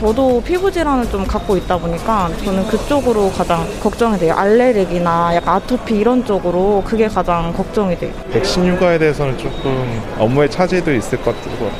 저도 피부 질환을 좀 갖고 있다 보니까 저는 그쪽으로 가장 걱정이 돼요. 알레르기나 약간 아토피 이런 쪽으로 그게 가장 걱정이 돼요. 백신 휴가에 대해서는 조금 업무의 차질도 있을 것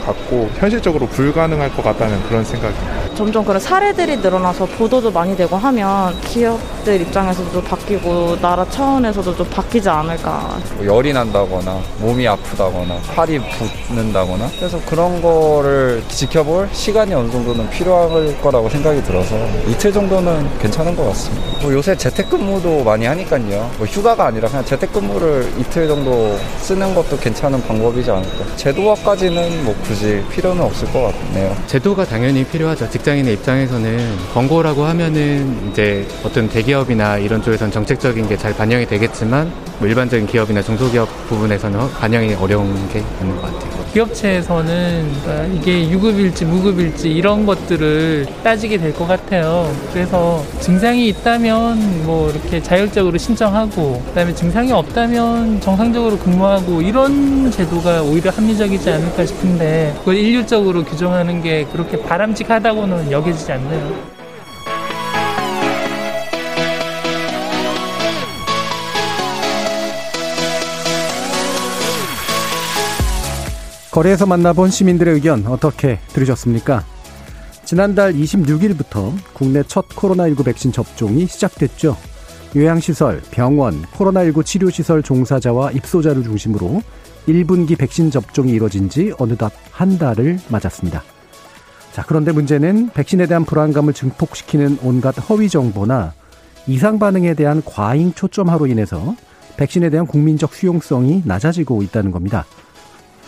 같고 현실적으로 불가능할 것 같다는 그런 생각입니다. 점점 그런 사례들이 늘어나서 보도도 많이 되고 하면 기업들 입장에서도 바뀌고 나라 차원에서도 좀 바뀌지 않을까. 뭐 열이 난다거나 몸이 아프다거나 팔이 붓는다거나 그래서 그런 거를 지켜볼 시간이 어느 정도는 필요 할 거라고 생각이 들어서 이틀 정도는 괜찮은 것 같습니다. 뭐 요새 재택근무도 많이 하니까요. 뭐 휴가가 아니라 그냥 재택근무를 이틀 정도 쓰는 것도 괜찮은 방법이지 않을까. 제도화까지는 뭐 굳이 필요는 없을 것 같네요. 제도가 당연히 필요하죠. 직장인의 입장에서는 권고라고 하면은 이제 어떤 대기업이나 이런 쪽에서는 정책적인 게 잘 반영이 되겠지만 뭐 일반적인 기업이나 중소기업 부분에서는 반영이 어려운 게 있는 것 같아요. 기업체에서는 이게 유급일지 무급일지 이런 것들을 따지게 될 것 같아요. 그래서 증상이 있다면 뭐 이렇게 자율적으로 신청하고 그다음에 증상이 없다면 정상적으로 근무하고 이런 제도가 오히려 합리적이지 않을까 싶은데 그걸 일률적으로 규정하는 게 그렇게 바람직하다고는 여겨지지 않네요. 거리에서 만나본 시민들의 의견 어떻게 들으셨습니까? 지난달 26일부터 국내 첫 코로나19 백신 접종이 시작됐죠. 요양시설, 병원, 코로나19 치료시설 종사자와 입소자를 중심으로 1분기 백신 접종이 이뤄진 지 어느덧 한 달을 맞았습니다. 자, 그런데 문제는 백신에 대한 불안감을 증폭시키는 온갖 허위 정보나 이상 반응에 대한 과잉 초점화로 인해서 백신에 대한 국민적 수용성이 낮아지고 있다는 겁니다.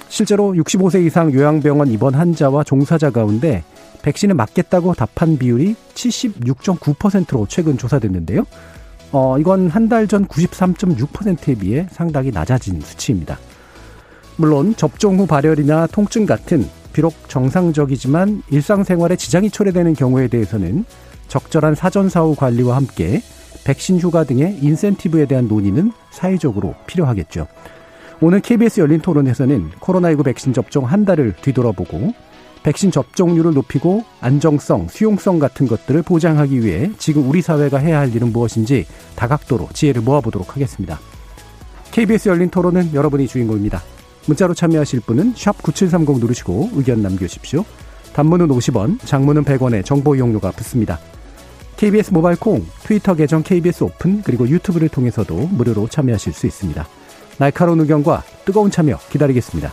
실제로 65세 이상 요양병원 입원 환자와 종사자 가운데 백신을 맞겠다고 답한 비율이 76.9%로 최근 조사됐는데요. 어, 이건 한 달 전 93.6%에 비해 상당히 낮아진 수치입니다. 물론 접종 후 발열이나 통증 같은 비록 정상적이지만 일상생활에 지장이 초래되는 경우에 대해서는 적절한 사전 사후 관리와 함께 백신 휴가 등의 인센티브에 대한 논의는 사회적으로 필요하겠죠. 오늘 KBS 열린 토론에서는 코로나19 백신 접종 한 달을 뒤돌아보고 백신 접종률을 높이고 안정성, 수용성 같은 것들을 보장하기 위해 지금 우리 사회가 해야 할 일은 무엇인지 다각도로 지혜를 모아보도록 하겠습니다. KBS 열린 토론은 여러분이 주인공입니다. 문자로 참여하실 분은 9730 누르시고 의견 남겨주십시오. 단문은 50원, 장문은 100원의 정보 이용료가 붙습니다. KBS 모바일 콩, 트위터 계정 KBS 오픈, 그리고 유튜브를 통해서도 무료로 참여하실 수 있습니다. 날카로운 의견과 뜨거운 참여 기다리겠습니다.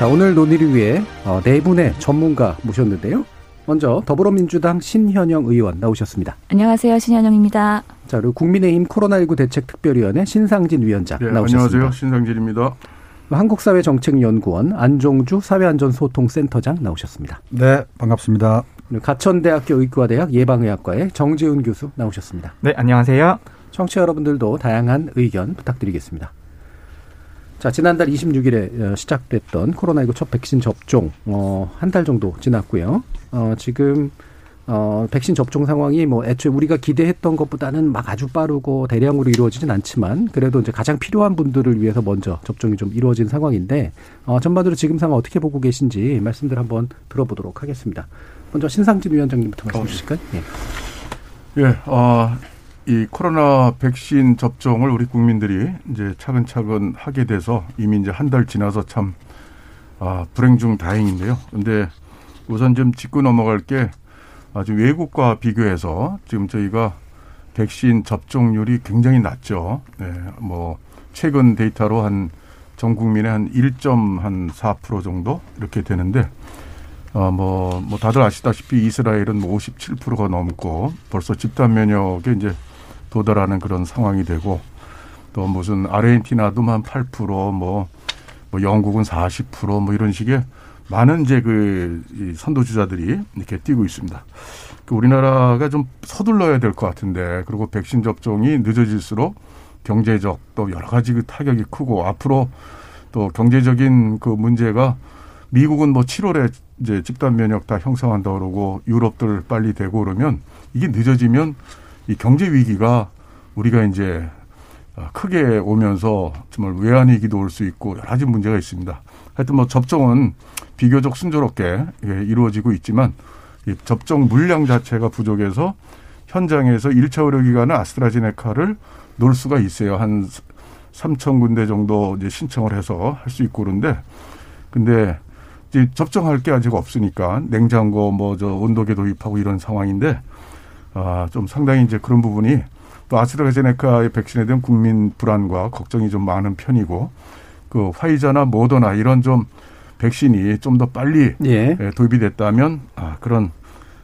자, 오늘 논의를 위해 어, 네 분의 전문가 모셨는데요. 먼저 더불어민주당 신현영 의원 나오셨습니다. 안녕하세요. 신현영입니다. 자, 그리고 국민의힘 코로나19 대책 특별위원회 신상진 위원장 네, 나오셨습니다. 안녕하세요. 신상진입니다. 한국사회정책연구원 안종주 사회안전소통센터장 나오셨습니다. 네, 반갑습니다. 가천대학교 의과대학 예방의학과의 정재훈 교수 나오셨습니다. 네, 안녕하세요. 청취자 여러분들도 다양한 의견 부탁드리겠습니다. 자, 지난달 26일에 시작됐던 코로나19 첫 백신 접종, 어, 한 달 정도 지났고요. 어, 지금, 어, 백신 접종 상황이 뭐 애초에 우리가 기대했던 것보다는 막 아주 빠르고 대량으로 이루어지진 않지만 그래도 이제 가장 필요한 분들을 위해서 먼저 접종이 좀 이루어진 상황인데, 어, 전반적으로 지금 상황 어떻게 보고 계신지 말씀들 한번 들어보도록 하겠습니다. 먼저 신상진 위원장님부터 말씀 주실까요? 예. 예, 어, 이 코로나 백신 접종을 우리 국민들이 이제 차근차근 하게 돼서 이미 이제 한 달 지나서 참 아, 불행 중 다행인데요. 근데 우선 좀 짚고 넘어갈 게 아주 외국과 비교해서 지금 저희가 백신 접종률이 굉장히 낮죠. 네, 뭐 최근 데이터로 한 전 국민의 한 1.4% 정도 이렇게 되는데 어, 뭐, 뭐 다들 아시다시피 이스라엘은 뭐 57%가 넘고 벌써 집단 면역에 이제 도달하는 그런 상황이 되고 또 무슨 아르헨티나도 한 8%뭐 뭐 영국은 40%뭐 이런 식의 많은 이제 그이 선도 주자들이 이렇게 뛰고 있습니다. 그 우리나라가 좀 서둘러야 될 것 같은데 그리고 백신 접종이 늦어질수록 경제적 또 여러 가지 그 타격이 크고 앞으로 또 경제적인 그 문제가 미국은 뭐 7월에 이제 집단 면역 다 형성한다 그러고 유럽들 빨리 되고 그러면 이게 늦어지면 이 경제 위기가 우리가 이제 크게 오면서 정말 외환 위기도 올 수 있고 여러 가지 문제가 있습니다. 하여튼 뭐 접종은 비교적 순조롭게 이루어지고 있지만 접종 물량 자체가 부족해서 현장에서 1차 의료기관은 아스트라제네카를 놓을 수가 있어요. 한 3천 군데 정도 이제 신청을 해서 할 수 있고 그런데 근데 이제 접종할 게 아직 없으니까 냉장고 뭐 저 온도계 도입하고 이런 상황인데 아 좀 상당히 이제 그런 부분이 또 아스트라제네카의 백신에 대한 국민 불안과 걱정이 좀 많은 편이고 그 화이자나 모더나 이런 좀 백신이 좀 더 빨리 예. 예. 도입이 됐다면 아 그런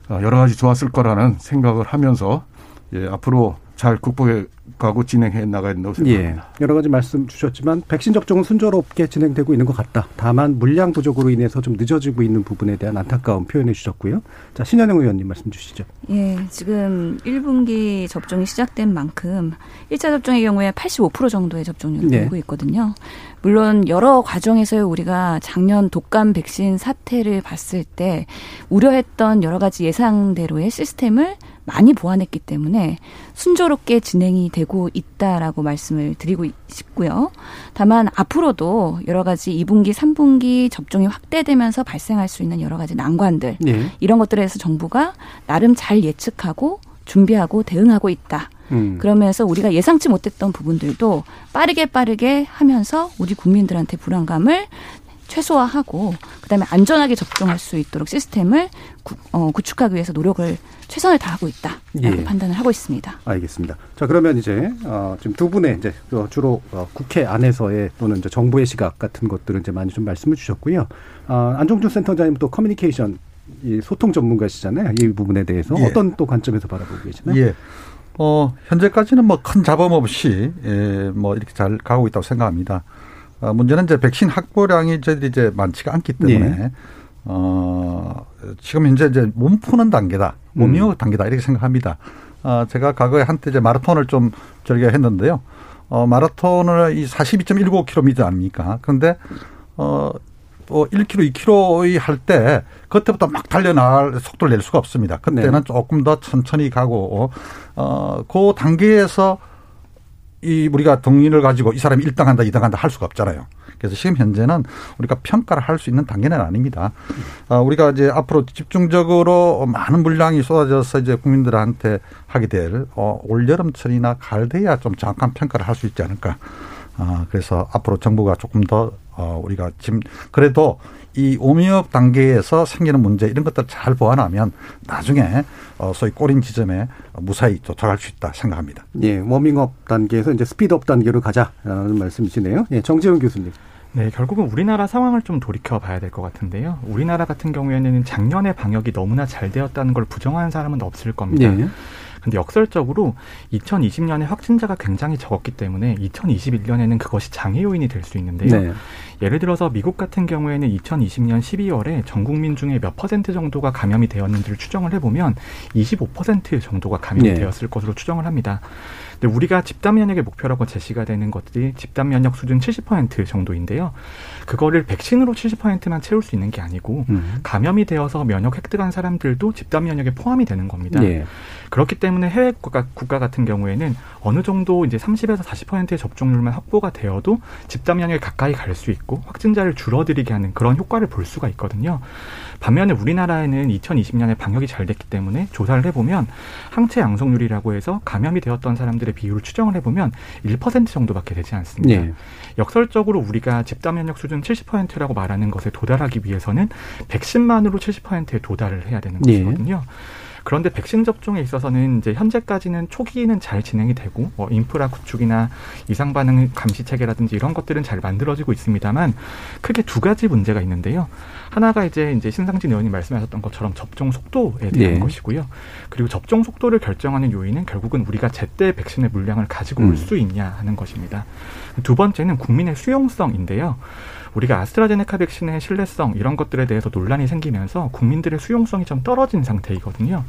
아, 여러 가지 좋았을 거라는 생각을 하면서 예, 앞으로 잘 극복해 가고 진행해 나가야 된다고 생각합니다. 예, 여러 가지 말씀 주셨지만 백신 접종은 순조롭게 진행되고 있는 것 같다. 다만 물량 부족으로 인해서 좀 늦어지고 있는 부분에 대한 안타까움 표현해 주셨고요. 자, 신현영 의원님 말씀 주시죠. 예, 지금 1분기 접종이 시작된 만큼 1차 접종의 경우에 85% 정도의 접종률을 네. 보이고 있거든요. 물론 여러 과정에서 우리가 작년 독감 백신 사태를 봤을 때 우려했던 여러 가지 예상대로의 시스템을 많이 보완했기 때문에 순조롭게 진행이 되고 있다라고 말씀을 드리고 싶고요. 다만 앞으로도 여러 가지 2분기, 3분기 접종이 확대되면서 발생할 수 있는 여러 가지 난관들 네. 이런 것들에서 정부가 나름 잘 예측하고 준비하고 대응하고 있다. 음. 그러면서 우리가 예상치 못했던 부분들도 빠르게 빠르게 하면서 우리 국민들한테 불안감을 최소화하고 그다음에 안전하게 접종할 수 있도록 시스템을 구, 어, 구축하기 위해서 노력을 최선을 다하고 있다. 예. 판단을 하고 있습니다. 알겠습니다. 자 그러면 이제 어, 지금 두 분의 이제 주로 어, 국회 안에서의 또는 이제 정부의 시각 같은 것들을 이제 많이 좀 말씀을 주셨고요. 어, 안종준 센터장님 또 커뮤니케이션 이 소통 전문가시잖아요. 이 부분에 대해서 예. 어떤 또 관점에서 바라보고 계시나요? 예. 어, 현재까지는 뭐 큰 잡음 없이 예, 뭐 이렇게 잘 가고 있다고 생각합니다. 어, 문제는 이제 백신 확보량이 저희들이 이제 많지가 않기 때문에 네. 어, 지금 현재 이제 몸 푸는 단계다, 몸이어 음. 단계다 이렇게 생각합니다. 어, 제가 과거에 한때 이제 마라톤을 좀 즐겨 했는데요. 어, 마라톤을 이 42.19km 아닙니까? 그런데 어, 뭐 1km, 2km 할 때 그때부터 막 달려나갈 속도를 낼 수가 없습니다. 그때는 네. 조금 더 천천히 가고 어, 그 단계에서 이 우리가 동인을 가지고 이 사람이 1등 한다, 2등 한다 할 수가 없잖아요. 그래서 지금 현재는 우리가 평가를 할 수 있는 단계는 아닙니다. 어, 우리가 이제 앞으로 집중적으로 많은 물량이 쏟아져서 이제 국민들한테 하게 될 어, 올여름철이나 가을 돼야 좀 정확한 평가를 할 수 있지 않을까. 어, 그래서 앞으로 정부가 조금 더 어, 우리가 지금 그래도 이 오미업 단계에서 생기는 문제 이런 것들 잘 보완하면 나중에 어 소위 골인 지점에 무사히 도착할 수 있다 생각합니다. 예, 워밍업 단계에서 이제 speed up 단계로 가자라는 말씀이시네요. 예, 정재훈 교수님. 네, 결국은 우리나라 상황을 좀 돌이켜 봐야 될 것 같은데요. 우리나라 같은 경우에는 작년에 방역이 너무나 잘 되었다는 걸 부정하는 사람은 없을 겁니다. 예. 근데 역설적으로 2020년에 확진자가 굉장히 적었기 때문에 2021년에는 그것이 장애 요인이 될 수 있는데요. 네. 예를 들어서 미국 같은 경우에는 2020년 12월에 전 국민 중에 몇 퍼센트 정도가 감염이 되었는지를 추정을 해보면 25% 정도가 감염이 네. 되었을 것으로 추정을 합니다. 근데 우리가 집단 면역의 목표라고 제시가 되는 것들이 집단 면역 수준 70% 정도인데요. 그거를 백신으로 70%만 채울 수 있는 게 아니고 음. 감염이 되어서 면역 획득한 사람들도 집단 면역에 포함이 되는 겁니다. 네. 그렇기 때문에 해외 국가, 국가 같은 경우에는 어느 정도 이제 30에서 40%의 접종률만 확보가 되어도 집단 면역에 가까이 갈 수 있고 확진자를 줄어들이게 하는 그런 효과를 볼 수가 있거든요. 반면에 우리나라에는 2020년에 방역이 잘 됐기 때문에 조사를 해보면 항체 양성률이라고 해서 감염이 되었던 사람들의 비율을 추정을 해보면 1% 정도밖에 되지 않습니다. 네. 역설적으로 우리가 집단 면역 수준 70%라고 말하는 것에 도달하기 위해서는 백신만으로 70%에 도달을 해야 되는 네. 것이거든요. 그런데 백신 접종에 있어서는 이제 현재까지는 초기는 잘 진행이 되고 뭐 인프라 구축이나 이상 반응 감시 체계라든지 이런 것들은 잘 만들어지고 있습니다만 크게 두 가지 문제가 있는데요. 하나가 이제 이제 신상진 의원님 말씀하셨던 것처럼 접종 속도에 대한 네. 것이고요. 그리고 접종 속도를 결정하는 요인은 결국은 우리가 제때 백신의 물량을 가지고 음. 올수 있냐 하는 것입니다. 두 번째는 국민의 수용성인데요. 우리가 아스트라제네카 백신의 신뢰성 이런 것들에 대해서 논란이 생기면서 국민들의 수용성이 좀 떨어진 상태이거든요.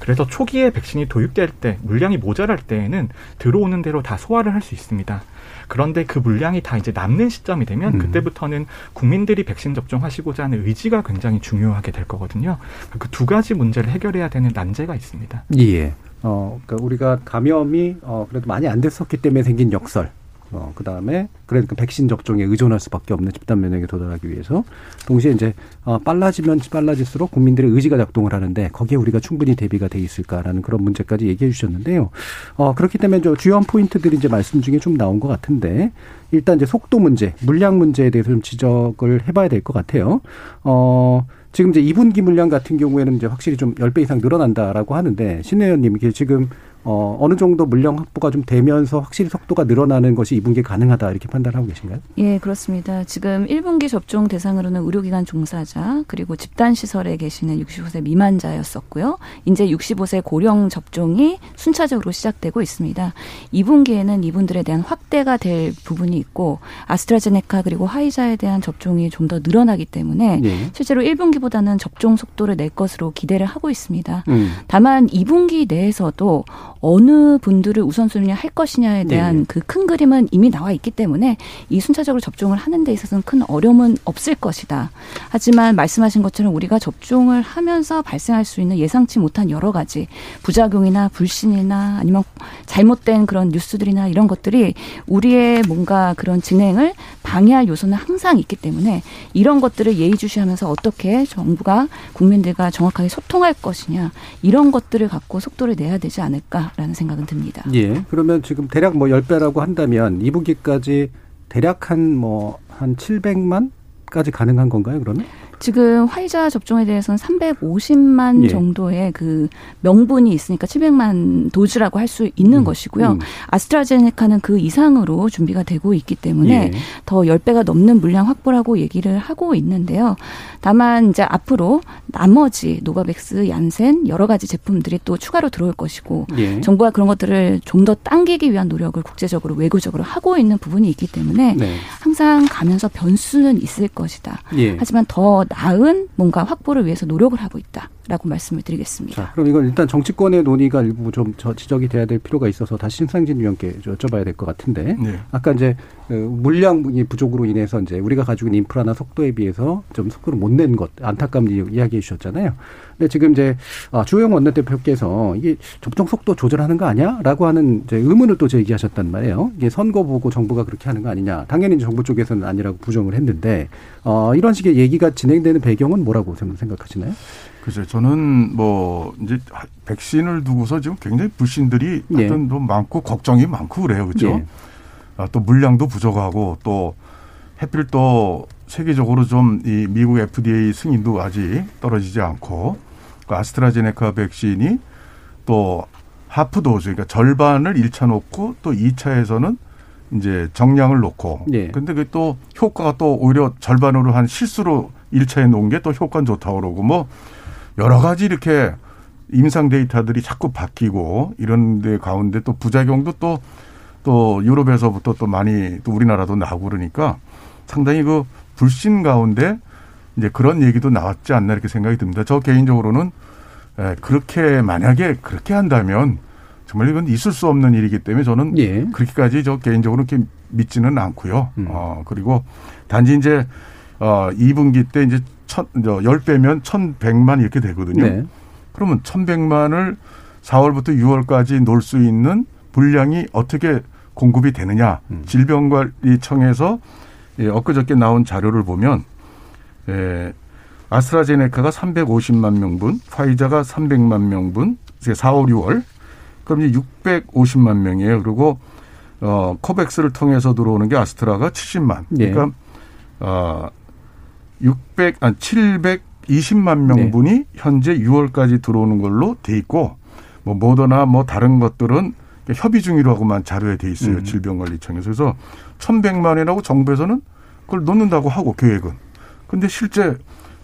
그래서 초기에 백신이 도입될 때 물량이 모자랄 때에는 들어오는 대로 다 소화를 할 수 있습니다. 그런데 그 물량이 다 이제 남는 시점이 되면 음. 그때부터는 국민들이 백신 접종하시고자 하는 의지가 굉장히 중요하게 될 거거든요. 그 두 가지 문제를 해결해야 되는 난제가 있습니다. 예. 어, 그러니까 우리가 감염이 어, 그래도 많이 안 됐었기 때문에 생긴 역설. 어, 그 다음에 그러니까 백신 접종에 의존할 수밖에 없는 집단 면역에 도달하기 위해서 동시에 이제 어, 빨라지면 빨라질수록 국민들의 의지가 작동을 하는데 거기에 우리가 충분히 대비가 돼 있을까라는 그런 문제까지 얘기해 주셨는데요. 어, 그렇기 때문에 저 주요한 포인트들이 이제 말씀 중에 좀 나온 것 같은데 일단 이제 속도 문제, 물량 문제에 대해서 좀 지적을 해봐야 될 것 같아요. 어, 지금 이제 2분기 물량 같은 경우에는 이제 확실히 좀 10배 이상 늘어난다라고 하는데 신 의원님 이게 지금 어, 어느 정도 물량 확보가 좀 되면서 확실히 속도가 늘어나는 것이 2분기에 가능하다 이렇게 판단하고 계신가요? 예, 그렇습니다. 지금 1분기 접종 대상으로는 의료기관 종사자 그리고 집단시설에 계시는 65세 미만자였었고요. 이제 65세 고령 접종이 순차적으로 시작되고 있습니다. 2분기에는 이분들에 대한 확대가 될 부분이 있고 아스트라제네카 그리고 화이자에 대한 접종이 좀 더 늘어나기 때문에 예. 실제로 1분기보다는 접종 속도를 낼 것으로 기대를 하고 있습니다. 음. 다만 2분기 내에서도 어느 분들을 우선순위를 할 것이냐에 대한 네. 그큰 그림은 이미 나와 있기 때문에 이 순차적으로 접종을 하는 데 있어서는 큰 어려움은 없을 것이다. 하지만 말씀하신 것처럼 우리가 접종을 하면서 발생할 수 있는 예상치 못한 여러 가지 부작용이나 불신이나 아니면 잘못된 그런 뉴스들이나 이런 것들이 우리의 뭔가 그런 진행을 방해할 요소는 항상 있기 때문에 이런 것들을 예의주시하면서 어떻게 정부가 국민들과 정확하게 소통할 것이냐 이런 것들을 갖고 속도를 내야 되지 않을까 않을까라는 생각은 듭니다. 예. 그러면 지금 대략 뭐 10배라고 한다면 2분기까지 대략 한 뭐한 700만까지 가능한 건가요, 그러면? 지금 화이자 접종에 대해서는 350만 예. 정도의 그 명분이 있으니까 700만 dose라고 할 수 있는 음. 것이고요. 음. 아스트라제네카는 그 이상으로 준비가 되고 있기 때문에 예. 더 10배가 넘는 물량 확보라고 얘기를 하고 있는데요. 다만 이제 앞으로 나머지 노바백스, 얀센 여러 가지 제품들이 또 추가로 들어올 것이고 예. 정부가 그런 것들을 좀 더 당기기 위한 노력을 국제적으로 외교적으로 하고 있는 부분이 있기 때문에 네. 항상 가면서 변수는 있을 것이다. 예. 하지만 더 나은 뭔가 확보를 위해서 노력을 하고 있다 라고 말씀을 드리겠습니다. 자, 그럼 이건 일단 정치권의 논의가 일부 좀 지적이 돼야 될 필요가 있어서 다시 신상진 위원께 여쭤봐야 될 것 같은데 네. 아까 이제 그 물량 부족으로 인해서 이제 우리가 가지고 있는 인프라나 속도에 비해서 좀 속도를 못 낸 것 안타까운 이야기해 주셨잖아요. 근데 지금 이제 아, 주호영 원내대표께서 이게 접종 속도 조절하는 거 아니야?라고 하는 이제 의문을 또 제기하셨단 말이에요. 이게 선거 보고 정부가 그렇게 하는 거 아니냐? 당연히 정부 쪽에서는 아니라고 부정을 했는데 어, 이런 식의 얘기가 진행되는 배경은 뭐라고 생각하시나요? 글쎄, 저는 뭐 이제 백신을 두고서 지금 굉장히 불신들이 네. 하여튼 또 많고 걱정이 많고 그래요, 그렇죠? 네. 아, 또 물량도 부족하고 또 해필 또 세계적으로 좀 이 미국 FDA 승인도 아직 떨어지지 않고 그 아스트라제네카 백신이 또 하프 도즈 그러니까 절반을 1차 놓고 또 2차에서는 이제 정량을 놓고 예. 근데 그또 효과가 또 오히려 절반으로 한 실수로 1차에 놓은 게 또 효과는 좋다고 그러고 뭐 여러 가지 이렇게 임상 데이터들이 자꾸 바뀌고 이런 데 가운데 또 부작용도 또 또 유럽에서부터 또 많이 또 우리나라도 나오고 그러니까 상당히 그 불신 가운데 이제 그런 얘기도 나왔지 않나 이렇게 생각이 듭니다. 저 개인적으로는 에, 그렇게 만약에 그렇게 한다면 정말 이건 있을 수 없는 일이기 때문에 저는 예. 그렇게까지 저 개인적으로 그렇게 믿지는 않고요. 음. 어, 그리고 단지 이제 어 2분기 때 이제 천, 저 10배면 1,100만 이렇게 되거든요. 네. 그러면 1,100만을 4월부터 6월까지 놀 수 있는 분량이 어떻게 공급이 되느냐. 음. 질병관리청에서 예, 엊그저께 나온 자료를 보면 예, 아스트라제네카가 350만 명분, 파이자가 300만 명분, 4, 5, 6월. 그럼 이제 650만 명이에요. 그리고 어 코백스를 통해서 들어오는 게 아스트라가 70만. 예. 그러니까 어 600, 아, 700, 20만 명분이 네. 현재 6월까지 들어오는 걸로 돼 있고 뭐 모더나 뭐 다른 것들은 협의 중이라고만 자료에 돼 있어요. 음. 질병관리청에서. 그래서 1100만이라고 정부에서는 그걸 넣는다고 하고 계획은. 근데 실제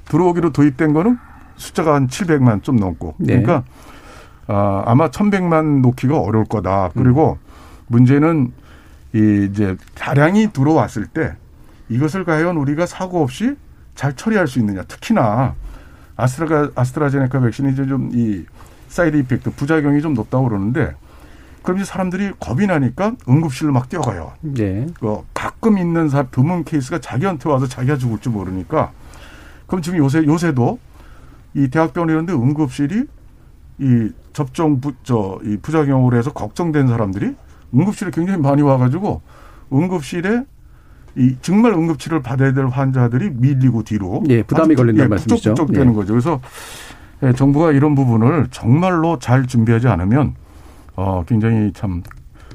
들어오기로 도입된 거는 숫자가 한 700만 좀 넘고. 네. 그러니까 아, 아마 1100만 놓기가 어려울 거다. 그리고 음. 문제는 이 이제 다량이 들어왔을 때 이것을 과연 우리가 사고 없이 잘 처리할 수 있느냐. 특히나 아스트라 아스트라제네카 백신이 이제 좀 이 side effect 부작용이 좀 높다고 그러는데 그럼 이제 사람들이 겁이 나니까 응급실로 막 뛰어가요. 네. 그 가끔 있는 사 드문 케이스가 자기한테 와서 자기가 죽을지 모르니까 그럼 지금 요새 요새도 이 대학병원 이런 데 응급실이 이 접종 부, 저, 이 부작용으로 해서 걱정된 사람들이 응급실에 굉장히 많이 와가지고 응급실에 이 정말 응급치료를 받아야 될 환자들이 밀리고 뒤로 예, 부담이 걸린다는 예, 말씀이죠. 북적북적 되는 예. 거죠. 그래서 예, 정부가 이런 부분을 정말로 잘 준비하지 않으면 어 굉장히 참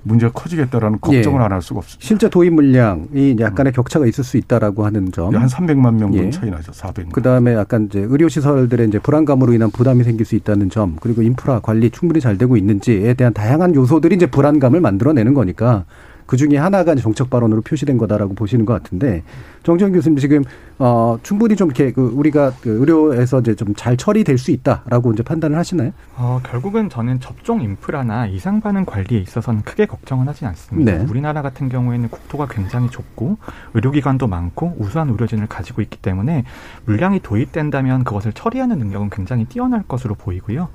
문제가 커지겠다라는 걱정을 예. 안할 수가 없습니다. 실제 도입 물량이 약간의 음. 격차가 있을 수 있다라고 하는 점. 한 300만 명분 예. 차이 나죠. 400만. 그다음에 약간 이제 의료 시설들의 이제 불안감으로 인한 부담이 생길 수 있다는 점, 그리고 인프라 관리 충분히 잘 되고 있는지에 대한 다양한 요소들이 이제 불안감을 만들어내는 거니까 그 중에 하나가 정책 발언으로 표시된 거다라고 보시는 것 같은데 정지현 교수님 지금 어 충분히 좀 이렇게 그 우리가 그 의료에서 이제 좀 잘 처리될 수 있다라고 이제 판단을 하시나요? 어 결국은 저는 접종 인프라나 이상 반응 관리에 있어서는 크게 걱정은 하지 않습니다. 네. 우리나라 같은 경우에는 국토가 굉장히 좁고 의료기관도 많고 우수한 의료진을 가지고 있기 때문에 물량이 도입된다면 그것을 처리하는 능력은 굉장히 뛰어날 것으로 보이고요.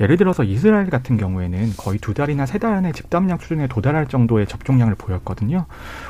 예를 들어서 이스라엘 같은 경우에는 거의 두 달이나 세 달 안에 집단량 수준에 도달할 정도의 접종량을 보였거든요.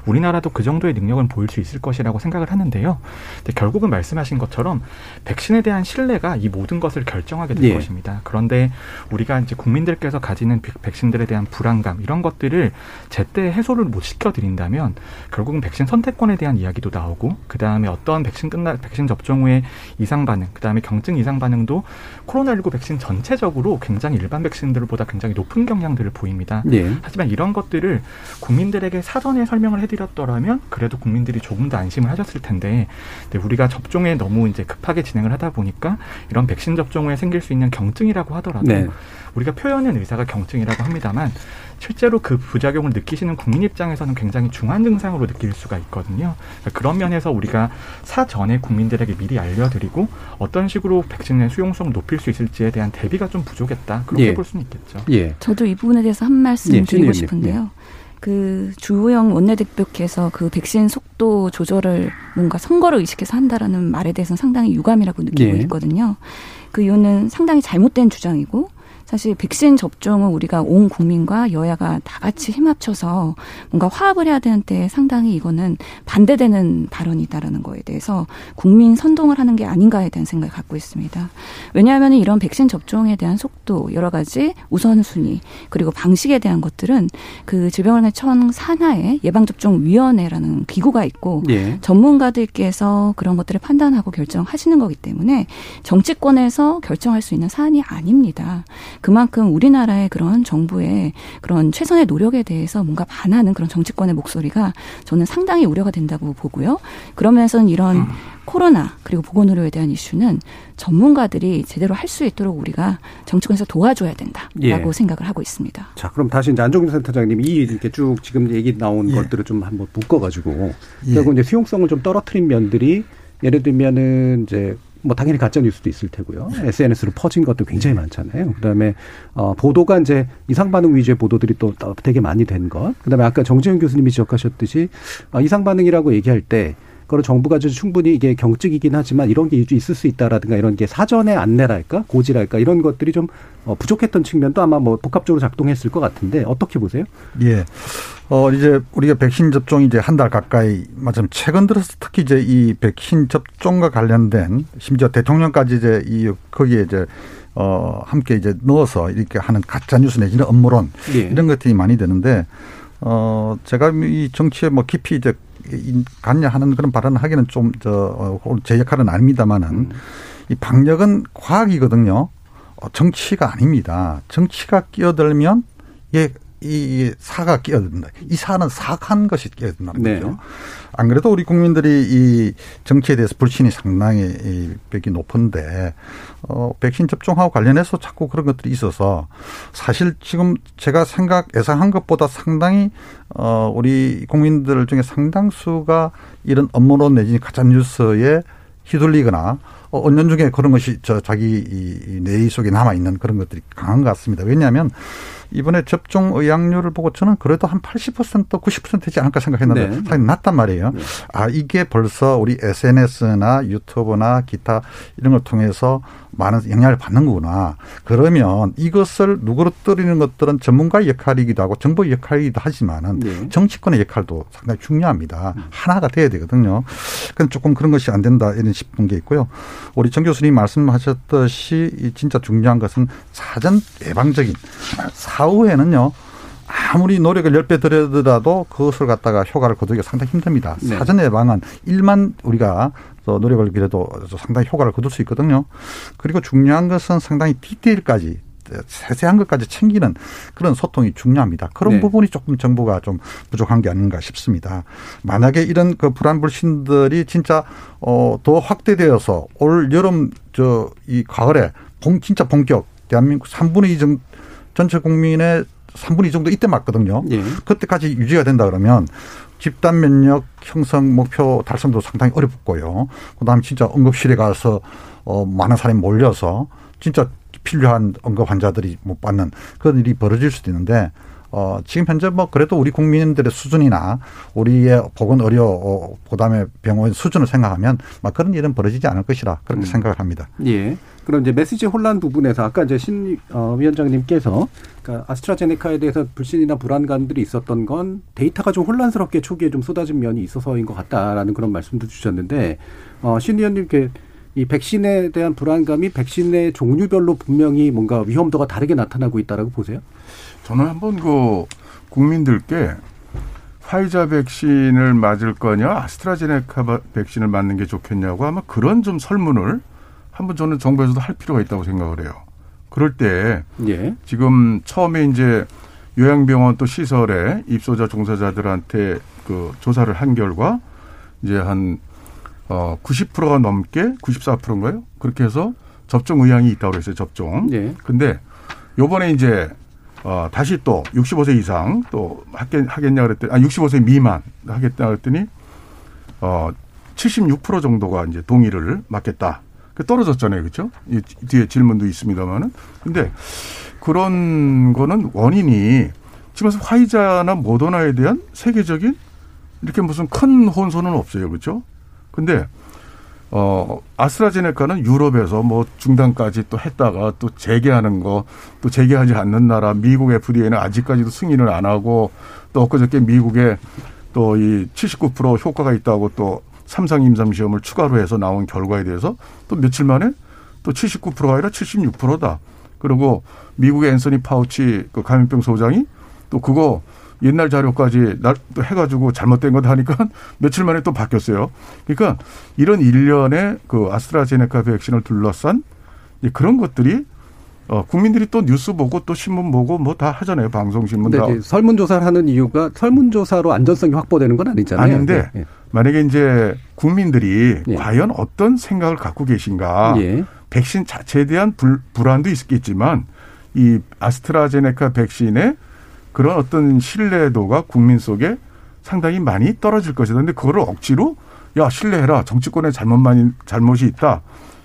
우리나라도 그 정도의 능력은 보일 수 있을 것이라고 생각을 하는데요. 근데 결국은 말씀하신 것처럼 백신에 대한 신뢰가 이 모든 것을 결정하게 될 예. 것입니다. 그런데 우리가 이제 국민들께서 가지는 백신들에 대한 불안감 이런 것들을 제때 해소를 못 시켜드린다면 결국은 백신 선택권에 대한 이야기도 나오고 그 다음에 어떤 백신 끝날 백신 접종 후에 이상 반응, 그 다음에 경증 이상 반응도 코로나19 백신 전체적으로 굉장히 일반 백신들보다 굉장히 높은 경향들을 보입니다. 네. 하지만 이런 것들을 국민들에게 사전에 설명을 해드렸더라면 그래도 국민들이 조금 더 안심을 하셨을 텐데 우리가 접종에 너무 이제 급하게 진행을 하다 보니까 이런 백신 접종 후에 생길 수 있는 경증이라고 하더라도 네. 우리가 표현은 의사가 경증이라고 합니다만 실제로 그 부작용을 느끼시는 국민 입장에서는 굉장히 중한 증상으로 느낄 수가 있거든요. 그러니까 그런 면에서 우리가 사전에 국민들에게 미리 알려드리고 어떤 식으로 백신의 수용성을 높일 수 있을지에 대한 대비가 좀 부족했다. 그렇게 예. 볼 수는 있겠죠. 예. 저도 이 부분에 대해서 한 말씀 예. 드리고 싶은데요. 예. 그 주호영 원내대표께서 그 백신 속도 조절을 뭔가 선거를 의식해서 한다라는 말에 대해서는 상당히 유감이라고 느끼고 예. 있거든요. 그 이유는 상당히 잘못된 주장이고 사실 백신 접종은 우리가 온 국민과 여야가 다 같이 힘합쳐서 뭔가 화합을 해야 되는데 상당히 이거는 반대되는 발언이다라는 거에 대해서 국민 선동을 하는 게 아닌가에 대한 생각을 갖고 있습니다. 왜냐하면 이런 백신 접종에 대한 속도 여러 가지 우선순위 그리고 방식에 대한 것들은 그 질병관리청 산하에 예방접종위원회라는 기구가 있고 예. 전문가들께서 그런 것들을 판단하고 결정하시는 거기 때문에 정치권에서 결정할 수 있는 사안이 아닙니다. 그만큼 우리나라의 그런 정부의 그런 최선의 노력에 대해서 뭔가 반하는 그런 정치권의 목소리가 저는 상당히 우려가 된다고 보고요. 그러면서 이런 음. 코로나 그리고 보건의료에 대한 이슈는 전문가들이 제대로 할 수 있도록 우리가 정치권에서 도와줘야 된다라고 예. 생각을 하고 있습니다. 자, 그럼 다시 이제 안종균 센터장님 이 이렇게 쭉 지금 얘기 나온 예. 것들을 좀 한번 묶어가지고 예. 결국 이제 수용성을 좀 떨어뜨린 면들이 예를 들면은 이제 뭐 당연히 가짜 뉴스도 있을 테고요. SNS로 퍼진 것도 굉장히 많잖아요. 그다음에 어 보도가 이제 이상 반응 위주의 보도들이 또 되게 많이 된 것. 그다음에 아까 정재현 교수님이 지적하셨듯이 어 이상 반응이라고 얘기할 때 그걸 정부가 충분히 이게 경직이긴 하지만 이런 게 있을 수 있다라든가 이런 게 사전에 안내랄까 고지랄까 이런 것들이 좀 어, 부족했던 측면도 아마 뭐 복합적으로 작동했을 것 같은데 어떻게 보세요? 예. 어, 이제 우리가 백신 접종이 이제 한 달 가까이, 맞으면 최근 들어서 특히 이제 이 백신 접종과 관련된 심지어 대통령까지 이제 이 거기에 이제 어, 함께 이제 넣어서 이렇게 하는 가짜뉴스 내지는 업무론 예. 이런 것들이 많이 되는데 어, 제가 이 정치에 뭐 깊이 이제 갔냐 하는 그런 발언을 하기는 좀, 저, 어, 제 역할은 아닙니다만은 음. 이 방역은 과학이거든요. 어, 정치가 아닙니다. 정치가 끼어들면 이게 이 사가 끼어든다. 이 사는 사악한 것이 끼어든다는 네. 거죠. 안 그래도 우리 국민들이 이 정치에 대해서 불신이 상당히 벽이 높은데 어 백신 접종하고 관련해서 자꾸 그런 것들이 있어서 사실 지금 제가 생각 예상한 것보다 상당히 어 우리 국민들 중에 상당수가 이런 업무론 내지 가짜 뉴스에 휘둘리거나 어, 언년 중에 그런 것이 저 자기 이뇌 속에 남아 있는 그런 것들이 강한 것 같습니다. 왜냐하면 이번에 접종 의약률을 보고 저는 그래도 한 80% 90% 되지 않을까 생각했는데 네. 상당히 낮단 말이에요. 네. 아 이게 벌써 우리 SNS나 유튜브나 기타 이런 걸 통해서 많은 영향을 받는 거구나. 그러면 이것을 누그러뜨리는 것들은 전문가의 역할이기도 하고 정부의 역할이기도 하지만은 네. 정치권의 역할도 상당히 중요합니다. 음. 하나가 돼야 되거든요. 그건 조금 그런 것이 안 된다 이런 싶은 게 있고요. 우리 정 교수님 말씀하셨듯이 진짜 중요한 것은 사전 예방적인 사 후에는요. 아무리 노력을 열 배 들여더라도 그것을 갖다가 효과를 거두기가 상당히 힘듭니다. 네. 사전 예방은 일만 우리가 노력을 기해도 상당히 효과를 거둘 수 있거든요. 그리고 중요한 것은 상당히 디테일까지 세세한 것까지 챙기는 그런 소통이 중요합니다. 그런 네. 부분이 조금 정부가 좀 부족한 게 아닌가 싶습니다. 만약에 이런 그 불안 불신들이 진짜 어더 확대되어서 올 여름 저 이 가을에 본 진짜 본격 대한민국 3분의 2 정도 전체 국민의 3분의 2 정도 이때 맞거든요. 예. 그때까지 유지가 된다 그러면 집단 면역 형성 목표 달성도 상당히 어렵고요. 그다음에 진짜 응급실에 가서 어 많은 사람이 몰려서 진짜 필요한 응급 환자들이 못 받는 그런 일이 벌어질 수도 있는데 어, 지금 현재 뭐 그래도 우리 국민들의 수준이나 우리의 보건 의료, 어, 그 다음에 병원 수준을 생각하면 막 그런 일은 벌어지지 않을 것이라 그렇게 음. 생각을 합니다. 예. 그럼 이제 메시지 혼란 부분에서 아까 이제 신 어, 위원장님께서 그러니까 아스트라제네카에 대해서 불신이나 불안감들이 있었던 건 데이터가 좀 혼란스럽게 초기에 좀 쏟아진 면이 있어서인 것 같다라는 그런 말씀도 주셨는데 어, 신 위원님께 이 백신에 대한 불안감이 백신의 종류별로 분명히 뭔가 위험도가 다르게 나타나고 있다라고 보세요? 저는 한번 그 국민들께 화이자 백신을 맞을 거냐 아스트라제네카 백신을 맞는 게 좋겠냐고 아마 그런 좀 설문을 한번 저는 정부에서도 할 필요가 있다고 생각을 해요. 그럴 때 예. 지금 처음에 이제 요양병원 또 시설에 입소자 종사자들한테 그 조사를 한 결과 이제 한 어, 90%가 넘게 94%인가요? 그렇게 해서 접종 의향이 있다고 그랬어요. 접종. 예. 근데 요번에 이제 어, 다시 또 65세 이상 또 하겠, 하겠냐 그랬더니, 아, 65세 미만 하겠다 그랬더니, 어, 76% 정도가 이제 동의를 맞겠다. 그 떨어졌잖아요. 그렇죠? 이 뒤에 질문도 있습니다만은. 근데 그런 거는 원인이 지금 화이자나 모더나에 대한 세계적인 이렇게 무슨 큰 혼선은 없어요. 그렇죠? 근데 어, 아스트라제네카는 유럽에서 뭐 중단까지 또 했다가 또 재개하는 거, 또 재개하지 않는 나라, 미국 FDA는 아직까지도 승인을 안 하고 또 엊그저께 미국에 또 이 79% 효과가 있다고 또 삼상 임상 시험을 추가로 해서 나온 결과에 대해서 또 며칠 만에 또 79%가 아니라 76%다. 그리고 미국의 앤서니 파우치 그 감염병 소장이 또 그거 옛날 자료까지 또 해가지고 잘못된 거다 하니까 며칠 만에 또 바뀌었어요. 그러니까 이런 일련의 그 아스트라제네카 백신을 둘러싼 그런 것들이 어, 국민들이 또 뉴스 보고 또 신문 보고 뭐 다 하잖아요. 방송 신문 다. 설문조사를 하는 이유가 설문조사로 안전성이 확보되는 건 아니잖아요. 아닌데 네. 만약에 이제 국민들이 네. 과연 어떤 생각을 갖고 계신가. 예. 백신 자체에 대한 불, 불안도 있겠지만 이 아스트라제네카 백신의 그런 어떤 신뢰도가 국민 속에 상당히 많이 떨어질 것이다. 근데 그거를 억지로 야 신뢰해라 정치권의 잘못만 잘못이 있다.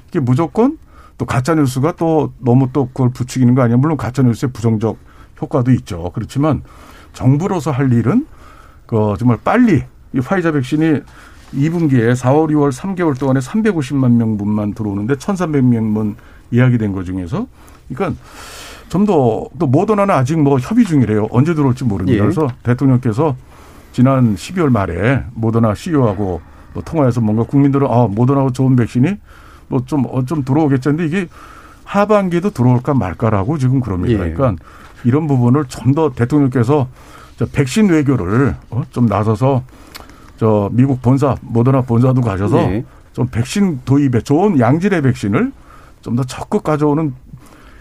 이게 무조건 또 가짜 뉴스가 또 너무 또 그걸 부추기는 거 아니야? 물론 가짜 뉴스의 부정적 효과도 있죠. 그렇지만 정부로서 할 일은 그 정말 빨리 이 화이자 백신이 2분기에 4월, 6월 3개월 동안에 350만 명분만 들어오는데 1,300명분 이야기된 것 중에서 그러니까 좀 더 또 모더나는 아직 뭐 협의 중이래요. 언제 들어올지 모릅니다. 예. 그래서 대통령께서 지난 12월 말에 모더나 CEO하고 뭐 통화해서 뭔가 국민들은 아 모더나하고 좋은 백신이 뭐좀 어, 좀 들어오겠지 는데 이게 하반기에도 들어올까 말까라고 지금 그럽니다. 예. 그러니까 이런 부분을 좀 더 대통령께서 저 백신 외교를 어? 좀 나서서 저 미국 본사 모더나 본사도 가셔서 예. 좀 백신 도입에 좋은 양질의 백신을 좀 더 적극 가져오는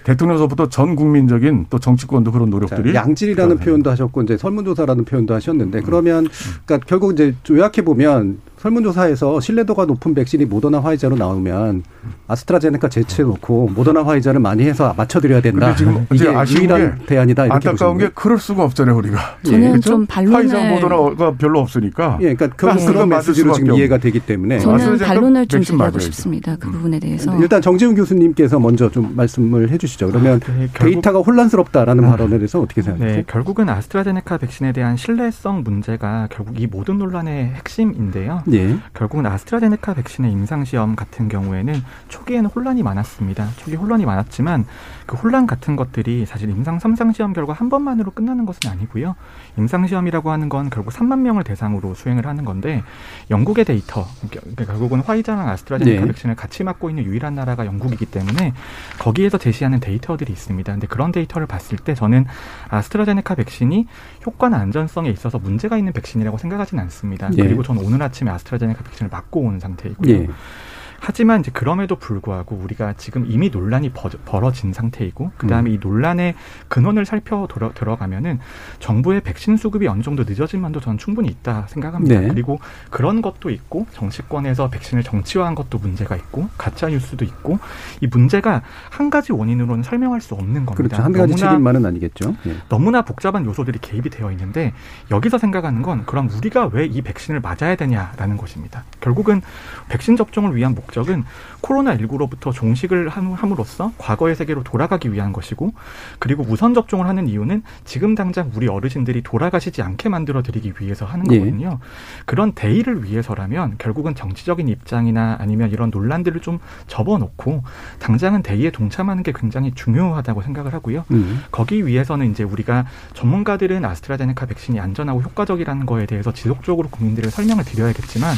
대통령서부터 전 국민적인 또 정치권도 그런 노력들이 자, 양질이라는 표현도 하셨고 이제 설문조사라는 표현도 하셨는데 그러면 그러니까 결국 이제 요약해 보면 설문조사에서 신뢰도가 높은 백신이 모더나 화이자로 나오면 아스트라제네카 제치해놓고 모더나 화이자를 많이 해서 맞춰드려야 된다. 지금 이게 아쉬운 유일한 게 대안이다. 이렇게 안타까운 게 그럴 수가 없잖아요 우리가. 저는 예. 좀 반론을 화이자 모더나가 별로 없으니까. 예, 그러니까 결국 그런 메시지로 지금 이해가 되기 때문에 저는 반론을 좀 드리고 싶습니다. 그 부분에 대해서 일단 정재훈 교수님께서 먼저 좀 말씀을 해주시죠. 그러면 아, 네, 데이터가 혼란스럽다라는 아, 발언에 대해서 어떻게 생각하세요? 네, 결국은 아스트라제네카 백신에 대한 신뢰성 문제가 결국 이 모든 논란의 핵심인데요. 예. 결국은 아스트라제네카 백신의 임상 시험 같은 경우에는 초기에는 혼란이 많았습니다. 초기 혼란이 많았지만 그 혼란 같은 것들이 사실 임상 삼상 시험 결과 한 번만으로 끝나는 것은 아니고요. 임상 시험이라고 하는 건 결국 3만 명을 대상으로 수행을 하는 건데 영국의 데이터 그러니까 결국은 화이자랑 아스트라제네카 네. 백신을 같이 맞고 있는 유일한 나라가 영국이기 때문에 거기에서 제시하는 데이터들이 있습니다. 근데 그런 데이터를 봤을 때 저는 아스트라제네카 백신이 효과나 안전성에 있어서 문제가 있는 백신이라고 생각하지는 않습니다. 네. 그리고 저는 오늘 아침에 아스트라제네카 백신을 맞고 오는 상태이고요. 네. 하지만 이제 그럼에도 불구하고 우리가 지금 이미 논란이 벌어진 상태이고 그다음에 음. 이 논란의 근원을 살펴 들어, 들어가면은 정부의 백신 수급이 어느 정도 늦어진 면도 저는 충분히 있다 생각합니다. 네. 그리고 그런 것도 있고 정치권에서 백신을 정치화한 것도 문제가 있고 가짜 뉴스도 있고 이 문제가 한 가지 원인으로는 설명할 수 없는 겁니다. 그렇죠. 한 가지 책임만은 아니겠죠. 네. 너무나 복잡한 요소들이 개입이 되어 있는데 여기서 생각하는 건 그럼 우리가 왜 이 백신을 맞아야 되냐라는 것입니다. 결국은 백신 접종을 위한 목 목적은 코로나19로부터 종식을 함으로써 과거의 세계로 돌아가기 위한 것이고 그리고 우선 접종을 하는 이유는 지금 당장 우리 어르신들이 돌아가시지 않게 만들어 드리기 위해서 하는 예. 거거든요. 예. 그런 대의를 위해서라면 결국은 정치적인 입장이나 아니면 이런 논란들을 좀 접어놓고 당장은 대의에 동참하는 게 굉장히 중요하다고 생각을 하고요. 음. 거기 위해서는 이제 우리가 전문가들은 아스트라제네카 백신이 안전하고 효과적이라는 거에 대해서 지속적으로 국민들을 설명을 드려야겠지만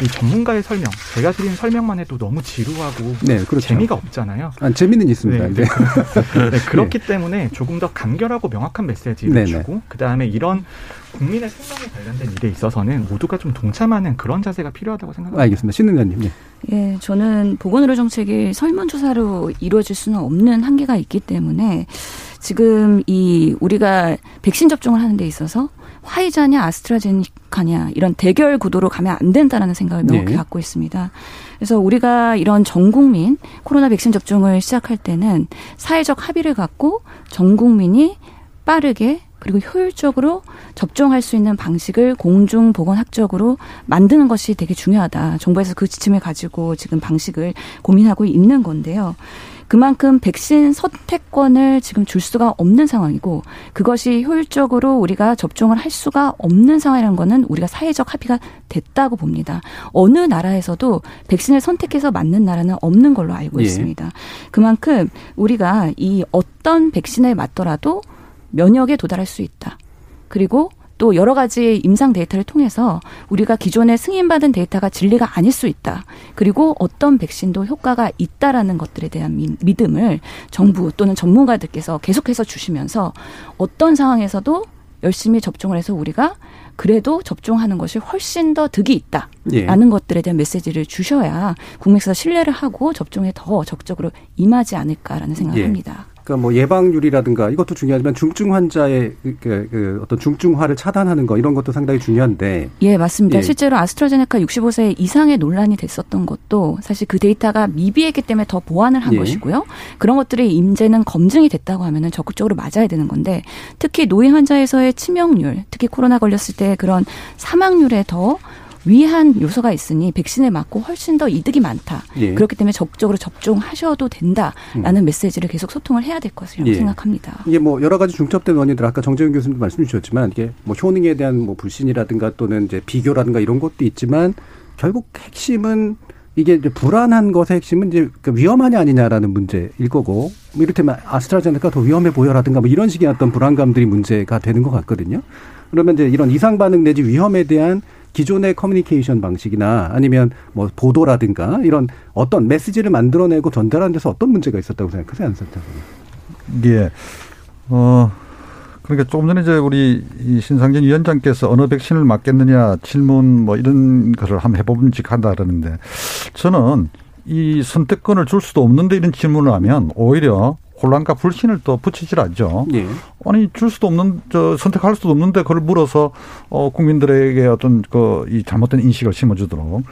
이 전문가의 설명, 제가 드린 설명 만 해도 너무 지루하고 네, 그렇죠. 재미가 없잖아요. 아, 재미는 있습니다. 네, 네. 네, 네 그렇기 네. 때문에 조금 더 간결하고 명확한 메시지를 네, 주고 그 다음에 이런 국민의 생명에 관련된 일에 있어서는 모두가 좀 동참하는 그런 자세가 필요하다고 생각합니다. 알겠습니다. 신은현님. 네. 예, 저는 보건의료 정책이 설문조사로 이루어질 수는 없는 한계가 있기 때문에 지금 이 우리가 백신 접종을 하는 데 있어서 화이자냐 아스트라제네카냐 이런 대결 구도로 가면 안 된다라는 생각을 명확히 네. 갖고 있습니다. 그래서 우리가 이런 전 국민 코로나 백신 접종을 시작할 때는 사회적 합의를 갖고 전 국민이 빠르게 그리고 효율적으로 접종할 수 있는 방식을 공중보건학적으로 만드는 것이 되게 중요하다. 정부에서 그 지침을 가지고 지금 방식을 고민하고 있는 건데요. 그만큼 백신 선택권을 지금 줄 수가 없는 상황이고 그것이 효율적으로 우리가 접종을 할 수가 없는 상황이라는 거는 우리가 사회적 합의가 됐다고 봅니다. 어느 나라에서도 백신을 선택해서 맞는 나라는 없는 걸로 알고 예. 있습니다. 그만큼 우리가 이 어떤 백신을 맞더라도 면역에 도달할 수 있다. 그리고 또 여러 가지 임상 데이터를 통해서 우리가 기존에 승인받은 데이터가 진리가 아닐 수 있다. 그리고 어떤 백신도 효과가 있다라는 것들에 대한 믿음을 정부 또는 전문가들께서 계속해서 주시면서 어떤 상황에서도 열심히 접종을 해서 우리가 그래도 접종하는 것이 훨씬 더 득이 있다라는 예. 것들에 대한 메시지를 주셔야 국민에서 신뢰를 하고 접종에 더 적극적으로 임하지 않을까라는 생각을 예. 합니다. 그러니까 뭐 예방률이라든가 이것도 중요하지만 중증 환자의 그, 그, 그 어떤 중증화를 차단하는 거 이런 것도 상당히 중요한데. 예, 맞습니다. 예. 실제로 아스트라제네카 65세 이상의 논란이 됐었던 것도 사실 그 데이터가 미비했기 때문에 더 보완을 한 예. 것이고요. 그런 것들이 임제는 검증이 됐다고 하면은 적극적으로 맞아야 되는 건데 특히 노인 환자에서의 치명률, 특히 코로나 걸렸을 때 그런 사망률에 더 위한 요소가 있으니 백신을 맞고 훨씬 더 이득이 많다. 예. 그렇기 때문에 적극적으로 접종하셔도 된다라는 음. 메시지를 계속 소통을 해야 될 것이라고 예. 생각합니다. 이게 뭐 여러 가지 중첩된 원인들 아까 정재훈 교수님도 말씀 주셨지만 이게 뭐 효능에 대한 뭐 불신이라든가 또는 이제 비교라든가 이런 것도 있지만 결국 핵심은 이게 이제 불안한 것의 핵심은 이제 그 위험하냐 아니냐라는 문제일 거고 뭐 이를테면 아스트라제네카 더 위험해 보여라든가 뭐 이런 식의 어떤 불안감들이 문제가 되는 것 같거든요. 그러면 이제 이런 이상 반응 내지 위험에 대한 기존의 커뮤니케이션 방식이나 아니면 뭐 보도라든가 이런 어떤 메시지를 만들어내고 전달하는 데서 어떤 문제가 있었다고 생각하세요, 안센터장님? 예. 어, 그러니까 조금 전에 이제 우리 신상진 위원장께서 어느 백신을 맞겠느냐 질문 뭐 이런 것을 한번 해보면직한다 그러는데 저는 이 선택권을 줄 수도 없는데 이런 질문을 하면 오히려 혼란과 불신을 또 붙이질 않죠. 예. 아니 줄 수도 없는 저 선택할 수도 없는데 그걸 물어서 어 국민들에게 어떤 그 이 잘못된 인식을 심어주도록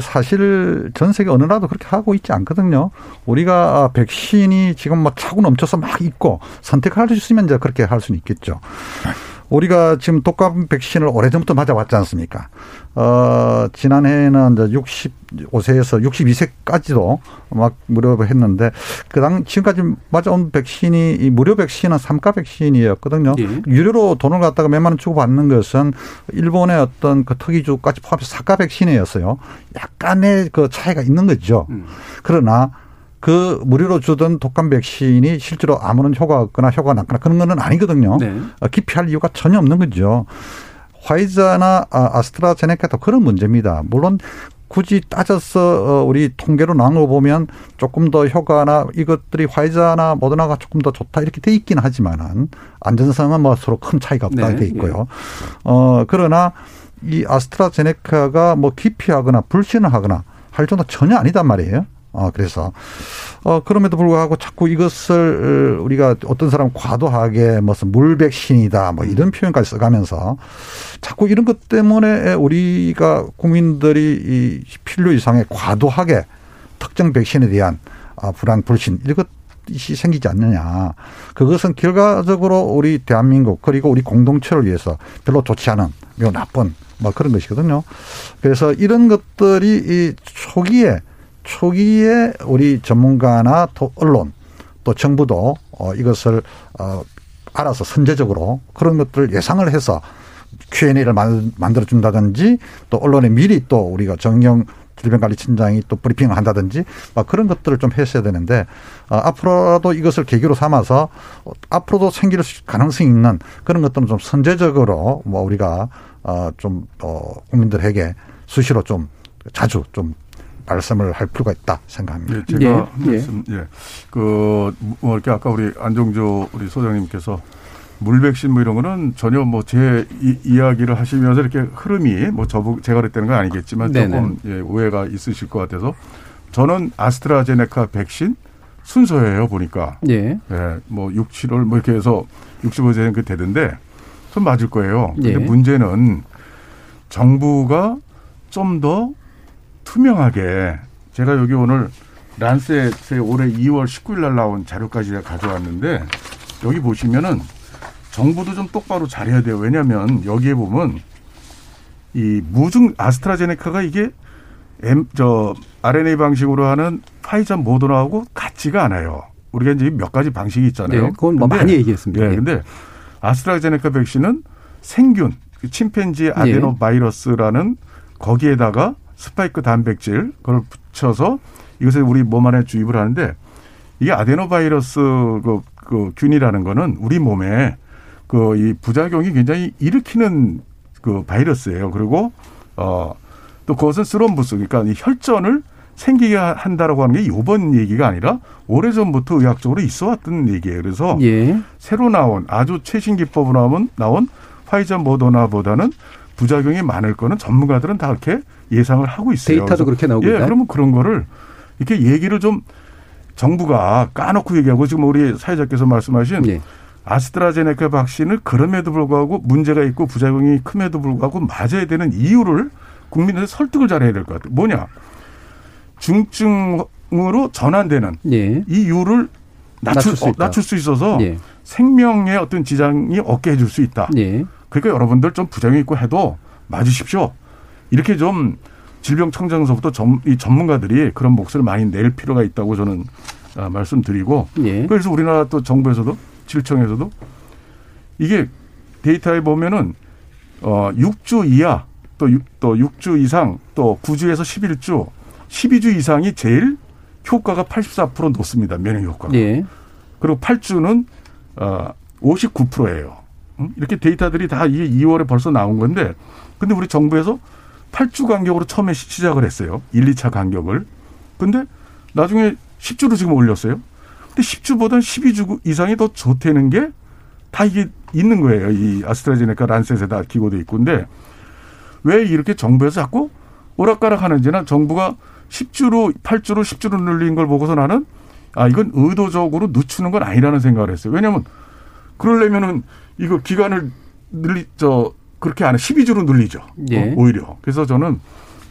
사실 전 세계 어느 나라도 그렇게 하고 있지 않거든요. 우리가 백신이 지금 뭐 차고 넘쳐서 막 있고 선택할 수 있으면 이제 그렇게 할 수는 있겠죠. 우리가 지금 독감 백신을 오래전부터 맞아왔지 않습니까? 어, 지난해에는 이제 65세에서 62세까지도 막 무료로 했는데, 그 당, 지금까지 맞아온 백신이, 이 무료 백신은 삼가 백신이었거든요. 예. 유료로 돈을 갖다가 몇만 원 주고 받는 것은 일본의 어떤 그 특이주까지 포함해서 사가 백신이었어요. 약간의 그 차이가 있는 거죠. 음. 그러나 그 무료로 주던 독감 백신이 실제로 아무런 효과가 없거나 효과가 낮거나 그런 거는 아니거든요. 네. 어, 기피할 이유가 전혀 없는 거죠. 화이자나 아, 아스트라제네카도 그런 문제입니다. 물론 굳이 따져서 어, 우리 통계로 나눠 보면 조금 더 효과나 이것들이 화이자나 모더나가 조금 더 좋다 이렇게 돼 있긴 하지만은 안전성은 뭐 서로 큰 차이가 없다 네. 돼 있고요. 어 그러나 이 아스트라제네카가 뭐 기피하거나 불신을 하거나 할 정도 전혀 아니단 말이에요. 어, 그래서, 어, 그럼에도 불구하고 자꾸 이것을 우리가 어떤 사람 과도하게 무슨 물백신이다 뭐 이런 표현까지 써가면서 자꾸 이런 것 때문에 우리가 국민들이 이 필요 이상의 과도하게 특정 백신에 대한 아, 불안, 불신 이것 이 생기지 않느냐. 그것은 결과적으로 우리 대한민국 그리고 우리 공동체를 위해서 별로 좋지 않은 매우 나쁜 뭐 그런 것이거든요. 그래서 이런 것들이 이 초기에 초기에 우리 전문가나 또 언론 또 정부도 어 이것을 어 알아서 선제적으로 그런 것들을 예상을 해서 Q&A를 만들어 준다든지 또 언론에 미리 또 우리가 정경 질병관리청장이 또 브리핑을 한다든지 막 그런 것들을 좀 했어야 되는데 어, 앞으로도 이것을 계기로 삼아서 어, 앞으로도 생길 가능성이 있는 그런 것들은 좀 선제적으로 뭐 우리가 어좀 어, 국민들에게 수시로 좀 자주 좀 말씀을 할 필요가 있다 생각합니다. 예, 제가 예. 말씀, 예. 그, 뭐, 이렇게 아까 우리 안종조 우리 소장님께서 물 백신 뭐 이런 거는 전혀 뭐 제 이야기를 하시면서 이렇게 흐름이 뭐 저부, 제가 그랬다는 건 아니겠지만 조금 예, 오해가 있으실 것 같아서 저는 아스트라제네카 백신 순서예요, 보니까. 예. 예. 뭐 6, 7월 뭐 이렇게 해서 65세는 그 되던데 전 맞을 거예요. 근데 예. 문제는 정부가 좀 더 투명하게 제가 여기 오늘 란셋에 올해 2월 19일 날 나온 자료까지 가져왔는데 여기 보시면은 정부도 좀 똑바로 잘해야 돼요. 왜냐하면 여기에 보면 이 무증 아스트라제네카가 이게 M 저 RNA 방식으로 하는 파이자 모더나하고 같지가 않아요. 우리가 이제 몇 가지 방식이 있잖아요. 네, 그건 뭐 근데, 많이 얘기했습니다. 네, 근데 아스트라제네카 백신은 생균 침팬지 아데노 바이러스라는 거기에다가 스파이크 단백질 그걸 붙여서 이것을 우리 몸 안에 주입을 하는데 이게 아데노바이러스 그, 그 균이라는 거는 우리 몸에 그 이 부작용이 굉장히 일으키는 그 바이러스예요. 그리고 어 또 그것은 스럼부스 그러니까 이 혈전을 생기게 한다라고 하는 게 요번 얘기가 아니라 오래전부터 의학적으로 있어 왔던 얘기예요. 그래서 예. 새로 나온 아주 최신 기법으로 나온 나온 화이자 모더나보다는 부작용이 많을 거는 전문가들은 다 그렇게 예상을 하고 있어요. 데이터도 그렇게 나오고 예, 그러면 그런 거를 이렇게 얘기를 좀 정부가 까놓고 얘기하고 지금 우리 사회자께서 말씀하신 예. 아스트라제네카 백신을 그럼에도 불구하고 문제가 있고 부작용이 큼에도 불구하고 맞아야 되는 이유를 국민들에 설득을 잘해야 될 것 같아요. 뭐냐? 중증으로 전환되는 예. 이 이유를 낮출, 낮출, 수, 어, 낮출 수 있어서 예. 생명에 어떤 지장이 없게 해줄 수 있다. 예. 그러니까 여러분들 좀 부작용 있고 해도 맞으십시오. 이렇게 좀 질병청정서부터 전, 이 전문가들이 그런 목소리를 많이 낼 필요가 있다고 저는 아, 말씀드리고 예. 그래서 우리나라 또 정부에서도 질청에서도 이게 데이터에 보면은 어 6주 이하 또 6, 또 6주 이상 또 9주에서 11주 12주 이상이 제일 효과가 84% 높습니다. 면역 효과가. 예. 그리고 8주는 어 59%예요. 이렇게 데이터들이 다 이게 2월에 벌써 나온 건데 근데 우리 정부에서 8주 간격으로 처음에 시작을 했어요. 1, 2차 간격을. 근데 나중에 10주로 지금 올렸어요. 근데 10주보다는 12주 이상이 더 좋다는 게 다 이게 있는 거예요. 이 아스트라제네카 란셋에 다 기고돼 있고. 근데 왜 이렇게 정부에서 자꾸 오락가락 하는지는 정부가 10주로, 8주로, 10주로 늘린 걸 보고서 나는 아 이건 의도적으로 늦추는 건 아니라는 생각을 했어요. 왜냐하면 그러려면은 이거 기간을 늘리 저 그렇게 안 해. 12주로 늘리죠. 예. 어, 오히려. 그래서 저는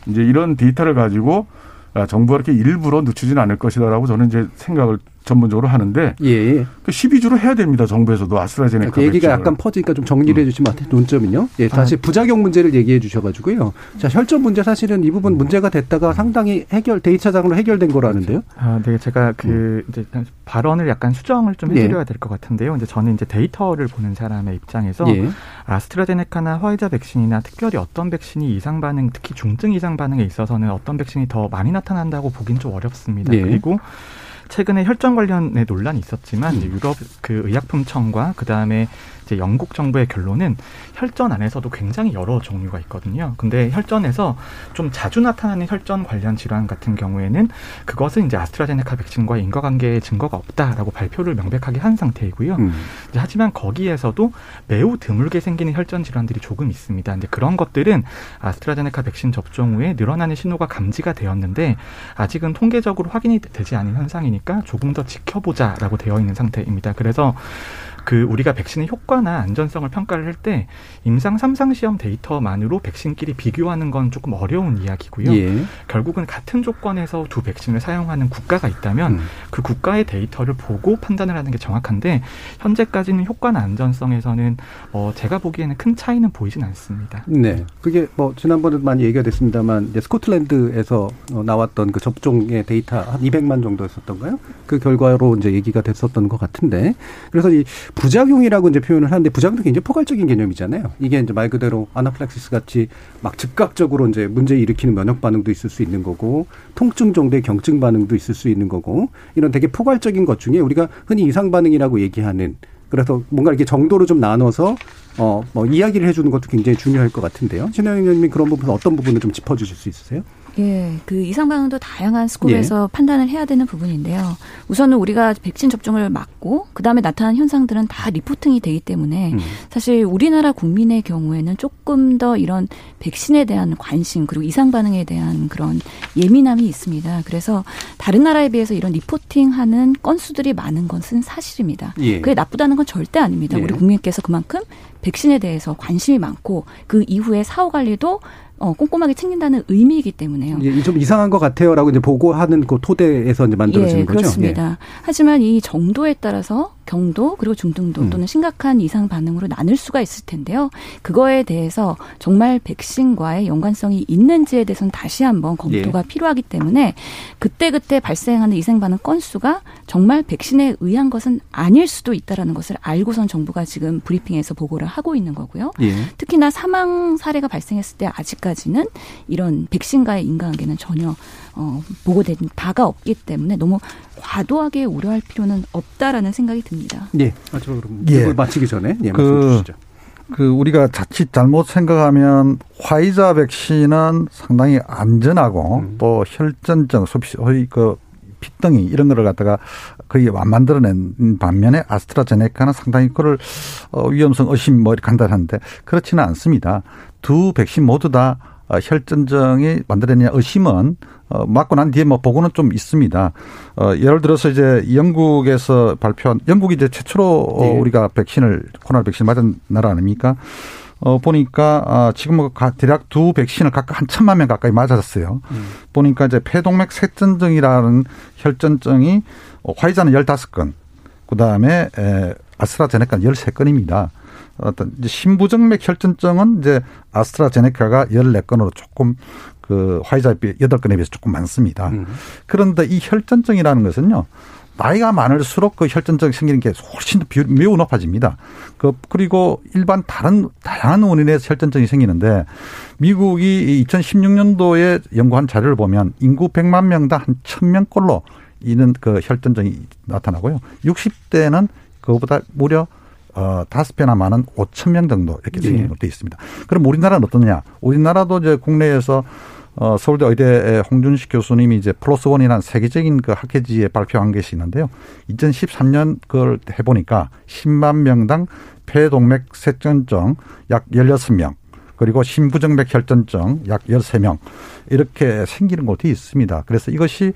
이제 이런 데이터를 가지고 아, 정부가 이렇게 일부러 늦추지는 않을 것이다라고 저는 이제 생각을 전문적으로 하는데 예. 그 12주로 해야 됩니다. 정부에서도 아스트라제네카 그 얘기가 약간 퍼지니까 좀 정리를 해 주시면 음. 논점은요. 예, 다시 아. 부작용 문제를 얘기해 주셔 가지고요. 자, 혈전 문제 사실은 이 부분 문제가 됐다가 상당히 해결 데이터상으로 해결된 거라는데요. 아, 네. 제가 그 음. 이제 발언을 약간 수정을 좀해 드려야 예. 될것 같은데요. 이제 저는 이제 데이터를 보는 사람의 입장에서 예. 아스트라제네카나 화이자 백신이나 특별히 어떤 백신이 이상 반응, 특히 중증 이상 반응에 있어서는 어떤 백신이 더 많이 나타난다고 보긴 좀 어렵습니다. 예. 그리고 최근에 혈전 관련의 논란이 있었지만 음. 유럽 그 의약품청과 그 다음에 이제 영국 정부의 결론은 혈전 안에서도 굉장히 여러 종류가 있거든요. 근데 혈전에서 좀 자주 나타나는 혈전 관련 질환 같은 경우에는 그것은 이제 아스트라제네카 백신과 인과관계의 증거가 없다라고 발표를 명백하게 한 상태이고요. 음. 하지만 거기에서도 매우 드물게 생기는 혈전 질환들이 조금 있습니다. 근데 그런 것들은 아스트라제네카 백신 접종 후에 늘어나는 신호가 감지가 되었는데 아직은 통계적으로 확인이 되지 않은 현상이니까 조금 더 지켜보자라고 되어 있는 상태입니다. 그래서 그 우리가 백신의 효과나 안전성을 평가를 할 때 임상 삼상 시험 데이터만으로 백신끼리 비교하는 건 조금 어려운 이야기고요. 예. 결국은 같은 조건에서 두 백신을 사용하는 국가가 있다면 음. 그 국가의 데이터를 보고 판단을 하는 게 정확한데 현재까지는 효과나 안전성에서는 어 제가 보기에는 큰 차이는 보이진 않습니다. 네. 그게 뭐 지난번에 많이 얘기가 됐습니다만 이제 스코틀랜드에서 어, 나왔던 그 접종의 데이터 한 200만 정도였었던가요? 그 결과로 이제 얘기가 됐었던 것 같은데 그래서 이 부작용이라고 이제 표현을 하는데 부작용도 굉장히 포괄적인 개념이잖아요. 이게 이제 말 그대로 아나플렉시스 같이 막 즉각적으로 이제 문제 일으키는 면역 반응도 있을 수 있는 거고 통증 정도의 경증 반응도 있을 수 있는 거고 이런 되게 포괄적인 것 중에 우리가 흔히 이상 반응이라고 얘기하는 그래서 뭔가 이렇게 정도로 좀 나눠서 어 뭐 이야기를 해주는 것도 굉장히 중요할 것 같은데요. 신영 의원님 그런 부분 어떤 부분을 좀 짚어주실 수 있으세요? 예, 그 이상 반응도 다양한 스콥에서 예. 판단을 해야 되는 부분인데요. 우선은 우리가 백신 접종을 맞고 그 다음에 나타난 현상들은 다 리포팅이 되기 때문에 음. 사실 우리나라 국민의 경우에는 조금 더 이런 백신에 대한 관심 그리고 이상 반응에 대한 그런 예민함이 있습니다. 그래서 다른 나라에 비해서 이런 리포팅하는 건수들이 많은 것은 사실입니다. 예. 그게 나쁘다는 건 절대 아닙니다. 예. 우리 국민께서 그만큼 백신에 대해서 관심이 많고 그 이후에 사후 관리도 어, 꼼꼼하게 챙긴다는 의미이기 때문에요. 예, 좀 이상한 것 같아요라고 이제 보고하는 그 토대에서 이제 만들어지는 예, 거죠. 그렇습니다. 예. 하지만 이 정도에 따라서 경도 그리고 중등도 음. 또는 심각한 이상 반응으로 나눌 수가 있을 텐데요. 그거에 대해서 정말 백신과의 연관성이 있는지에 대해서는 다시 한번 검토가 예. 필요하기 때문에 그때그때 발생하는 이상 반응 건수가 정말 백신에 의한 것은 아닐 수도 있다라는 것을 알고선 정부가 지금 브리핑에서 보고를 하고 있는 거고요. 예. 특히나 사망 사례가 발생했을 때 아직까지는 이런 백신과의 인과관계는 전혀 어, 보고된 바가 없기 때문에 너무 과도하게 우려할 필요는 없다라는 생각이 듭니다. 예. 마지막으로 예. 마치기 전에 예, 그, 주시죠. 그 우리가 자칫 잘못 생각하면 화이자 백신은 상당히 안전하고 음. 또 혈전증, 소위 그 피덩이 이런 거를 갖다가 거의 안 만들어낸 반면에 아스트라제네카는 상당히 그걸 어, 위험성 의심 뭐 이렇게 간단한데 그렇지는 않습니다. 두 백신 모두 다 어, 혈전증이 만들어내냐 의심은 어, 맞고 난 뒤에 뭐 보고는 좀 있습니다. 어, 예를 들어서 이제 영국에서 발표한 영국이 이제 최초로 어, 네. 우리가 백신을 코로나 백신 맞은 나라 아닙니까? 어, 보니까, 아, 지금 뭐 대략 두 백신을 각각 한 천만 명 가까이 맞았어요. 음. 보니까 이제 폐동맥 색전증이라는 혈전증이 어, 화이자는 열다섯 건, 그 다음에 아스트라제네카는 열세 건입니다. 어떤 이제 심부정맥 혈전증은 이제 아스트라제네카가 열네 건으로 조금 그 화이자 여덟 건에 비해서 조금 많습니다. 음. 그런데 이 혈전증이라는 것은요. 나이가 많을수록 그 혈전증 생기는 게 훨씬 더 매우 높아집니다. 그 그리고 일반 다른 다양한 원인에서 혈전증이 생기는데 미국이 2016년도에 연구한 자료를 보면 인구 100만 명당 한 1000명꼴로 이는 그 혈전증이 나타나고요. 60대는 그거보다 무려 어, 다섯 배나 많은 5천 명 정도 이렇게 생기는 네. 것도 있습니다. 그럼 우리나라는 어떠냐? 우리나라도 이제 국내에서 어, 서울대 의대 홍준식 교수님이 이제 플러스 원이라는 세계적인 그 학회지에 발표한 것이 있는데요. 2013년 그걸 해보니까 10만 명당 폐동맥 색전증 약 16명, 그리고 심부정맥 혈전증 약 13명 이렇게 생기는 것도 있습니다. 그래서 이것이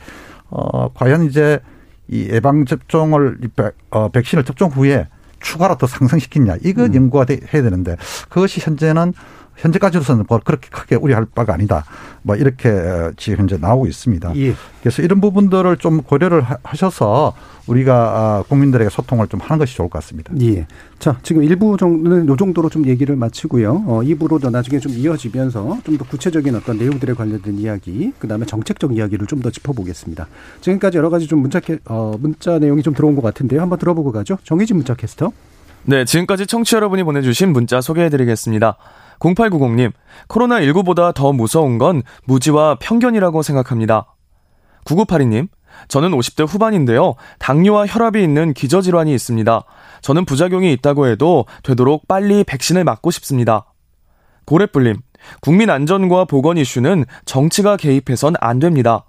어 과연 이제 이 예방 접종을 어, 백신을 접종 후에 추가로 더 상승시키냐 이거 음. 연구가 돼, 해야 되는데 그것이 현재는 현재까지로서는 뭐 그렇게 크게 우려할 바가 아니다. 뭐 이렇게 지금 현재 나오고 있습니다. 예. 그래서 이런 부분들을 좀 고려를 하셔서 우리가 아, 국민들에게 소통을 좀 하는 것이 좋을 것 같습니다. 예. 자, 지금 일부 정도는 요 정도로 좀 얘기를 마치고요. 어, 2부로 나중에 좀 이어지면서 좀 더 구체적인 어떤 내용들에 관련된 이야기, 그 다음에 정책적 이야기를 좀 더 짚어보겠습니다. 지금까지 여러 가지 좀 문자, 어, 문자 내용이 좀 들어온 것 같은데요. 한번 들어보고 가죠. 정희진 문자 캐스터. 네, 지금까지 청취 여러분이 보내주신 문자 소개해드리겠습니다. 0890님, 코로나19보다 더 무서운 건 무지와 편견이라고 생각합니다. 9982님, 저는 50대 후반인데요. 당뇨와 혈압이 있는 기저질환이 있습니다. 저는 부작용이 있다고 해도 되도록 빨리 백신을 맞고 싶습니다. 고래뿔님, 국민 안전과 보건 이슈는 정치가 개입해선 안 됩니다.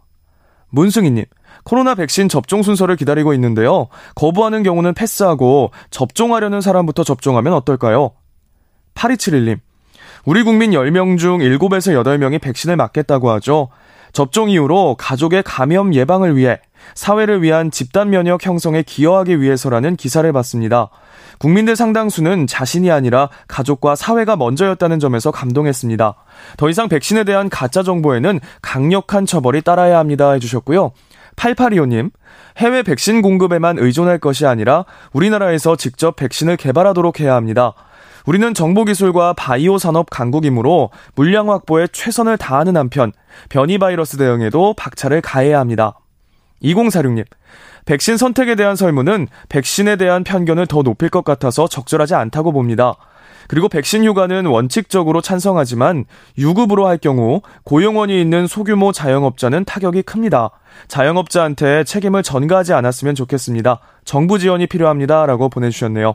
문승희님, 코로나 백신 접종 순서를 기다리고 있는데요. 거부하는 경우는 패스하고 접종하려는 사람부터 접종하면 어떨까요? 8271님, 우리 국민 10명 중 7에서 8명이 백신을 맞겠다고 하죠. 접종 이후로 가족의 감염 예방을 위해 사회를 위한 집단 면역 형성에 기여하기 위해서라는 기사를 봤습니다. 국민들 상당수는 자신이 아니라 가족과 사회가 먼저였다는 점에서 감동했습니다. 더 이상 백신에 대한 가짜 정보에는 강력한 처벌이 따라야 합니다 해주셨고요. 8825님, 해외 백신 공급에만 의존할 것이 아니라 우리나라에서 직접 백신을 개발하도록 해야 합니다. 우리는 정보기술과 바이오 산업 강국이므로 물량 확보에 최선을 다하는 한편 변이 바이러스 대응에도 박차를 가해야 합니다. 2046님, 백신 선택에 대한 설문은 백신에 대한 편견을 더 높일 것 같아서 적절하지 않다고 봅니다. 그리고 백신 휴가는 원칙적으로 찬성하지만 유급으로 할 경우 고용원이 있는 소규모 자영업자는 타격이 큽니다. 자영업자한테 책임을 전가하지 않았으면 좋겠습니다. 정부 지원이 필요합니다. 라고 보내주셨네요.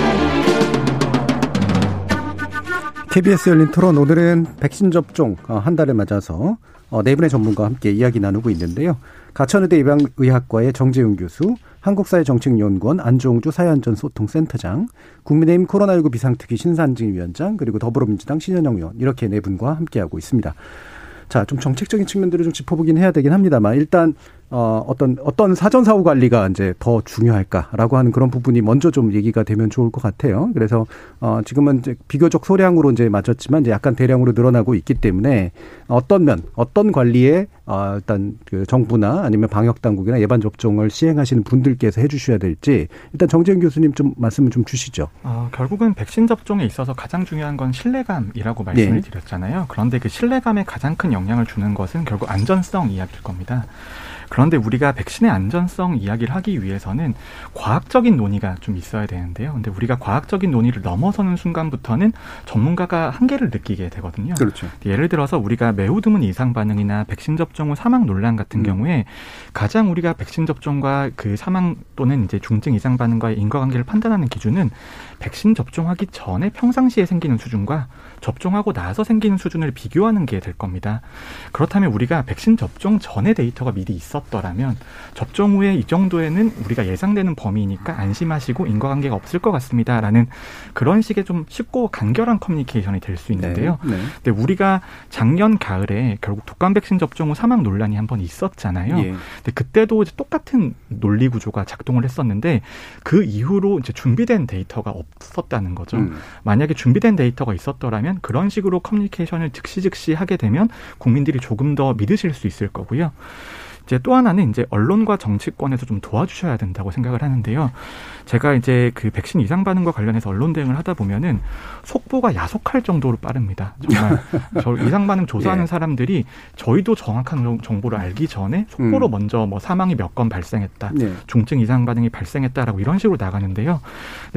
KBS 열린 토론 오늘은 백신 접종 어, 한 달을 맞아서 어, 네 분의 전문가와 함께 이야기 나누고 있는데요. 가천의대 예방의학과의 정재윤 교수, 한국사회정책연구원 안종주 사회안전소통센터장, 국민의힘 코로나19 비상특위 신산진 위원장, 그리고 더불어민주당 신현영 의원 이렇게 네 분과 함께하고 있습니다. 자, 좀 정책적인 측면들을 좀 짚어보긴 해야 되긴 합니다만 일단 어, 어떤, 어떤 사전사후 관리가 이제 더 중요할까라고 하는 그런 부분이 먼저 좀 얘기가 되면 좋을 것 같아요. 그래서, 어, 지금은 이제 비교적 소량으로 이제 맞췄지만 이제 약간 대량으로 늘어나고 있기 때문에 어떤 면, 어떤 관리에, 어, 일단 그 정부나 아니면 방역당국이나 예방접종을 시행하시는 분들께서 해 주셔야 될지 일단 정재현 교수님 좀 말씀을 좀 주시죠. 어, 결국은 백신 접종에 있어서 가장 중요한 건 신뢰감이라고 말씀을 네. 드렸잖아요. 그런데 그 신뢰감에 가장 큰 영향을 주는 것은 결국 안전성 이야기일 겁니다. 그런데 우리가 백신의 안전성 이야기를 하기 위해서는 과학적인 논의가 좀 있어야 되는데요. 근데 우리가 과학적인 논의를 넘어서는 순간부터는 전문가가 한계를 느끼게 되거든요. 그렇죠. 예를 들어서 우리가 매우 드문 이상 반응이나 백신 접종 후 사망 논란 같은 음. 경우에 가장 우리가 백신 접종과 그 사망 또는 이제 중증 이상 반응과의 인과관계를 판단하는 기준은 백신 접종하기 전에 평상시에 생기는 수준과 접종하고 나서 생기는 수준을 비교하는 게 될 겁니다. 그렇다면 우리가 백신 접종 전에 데이터가 미리 있었더라면 접종 후에 이 정도에는 우리가 예상되는 범위니까 안심하시고 인과관계가 없을 것 같습니다라는 그런 식의 좀 쉽고 간결한 커뮤니케이션이 될 수 있는데요. 네, 네. 근데 우리가 작년 가을에 결국 독감 백신 접종 후 사망 논란이 한 번 있었잖아요. 예. 근데 그때도 똑같은 논리 구조가 작동을 했었는데 그 이후로 이제 준비된 데이터가 없 었다는 거죠. 음. 만약에 준비된 데이터가 있었더라면 그런 식으로 커뮤니케이션을 즉시 즉시 하게 되면 국민들이 조금 더 믿으실 수 있을 거고요. 이제 또 하나는 이제 언론과 정치권에서 좀 도와주셔야 된다고 생각을 하는데요. 제가 이제 그 백신 이상 반응과 관련해서 언론 대응을 하다 보면은 속보가 야속할 정도로 빠릅니다. 정말 저 이상 반응 조사하는 예. 사람들이 저희도 정확한 정보를 알기 전에 속보로 음. 먼저 뭐 사망이 몇 건 발생했다, 예. 중증 이상 반응이 발생했다라고 이런 식으로 나가는데요.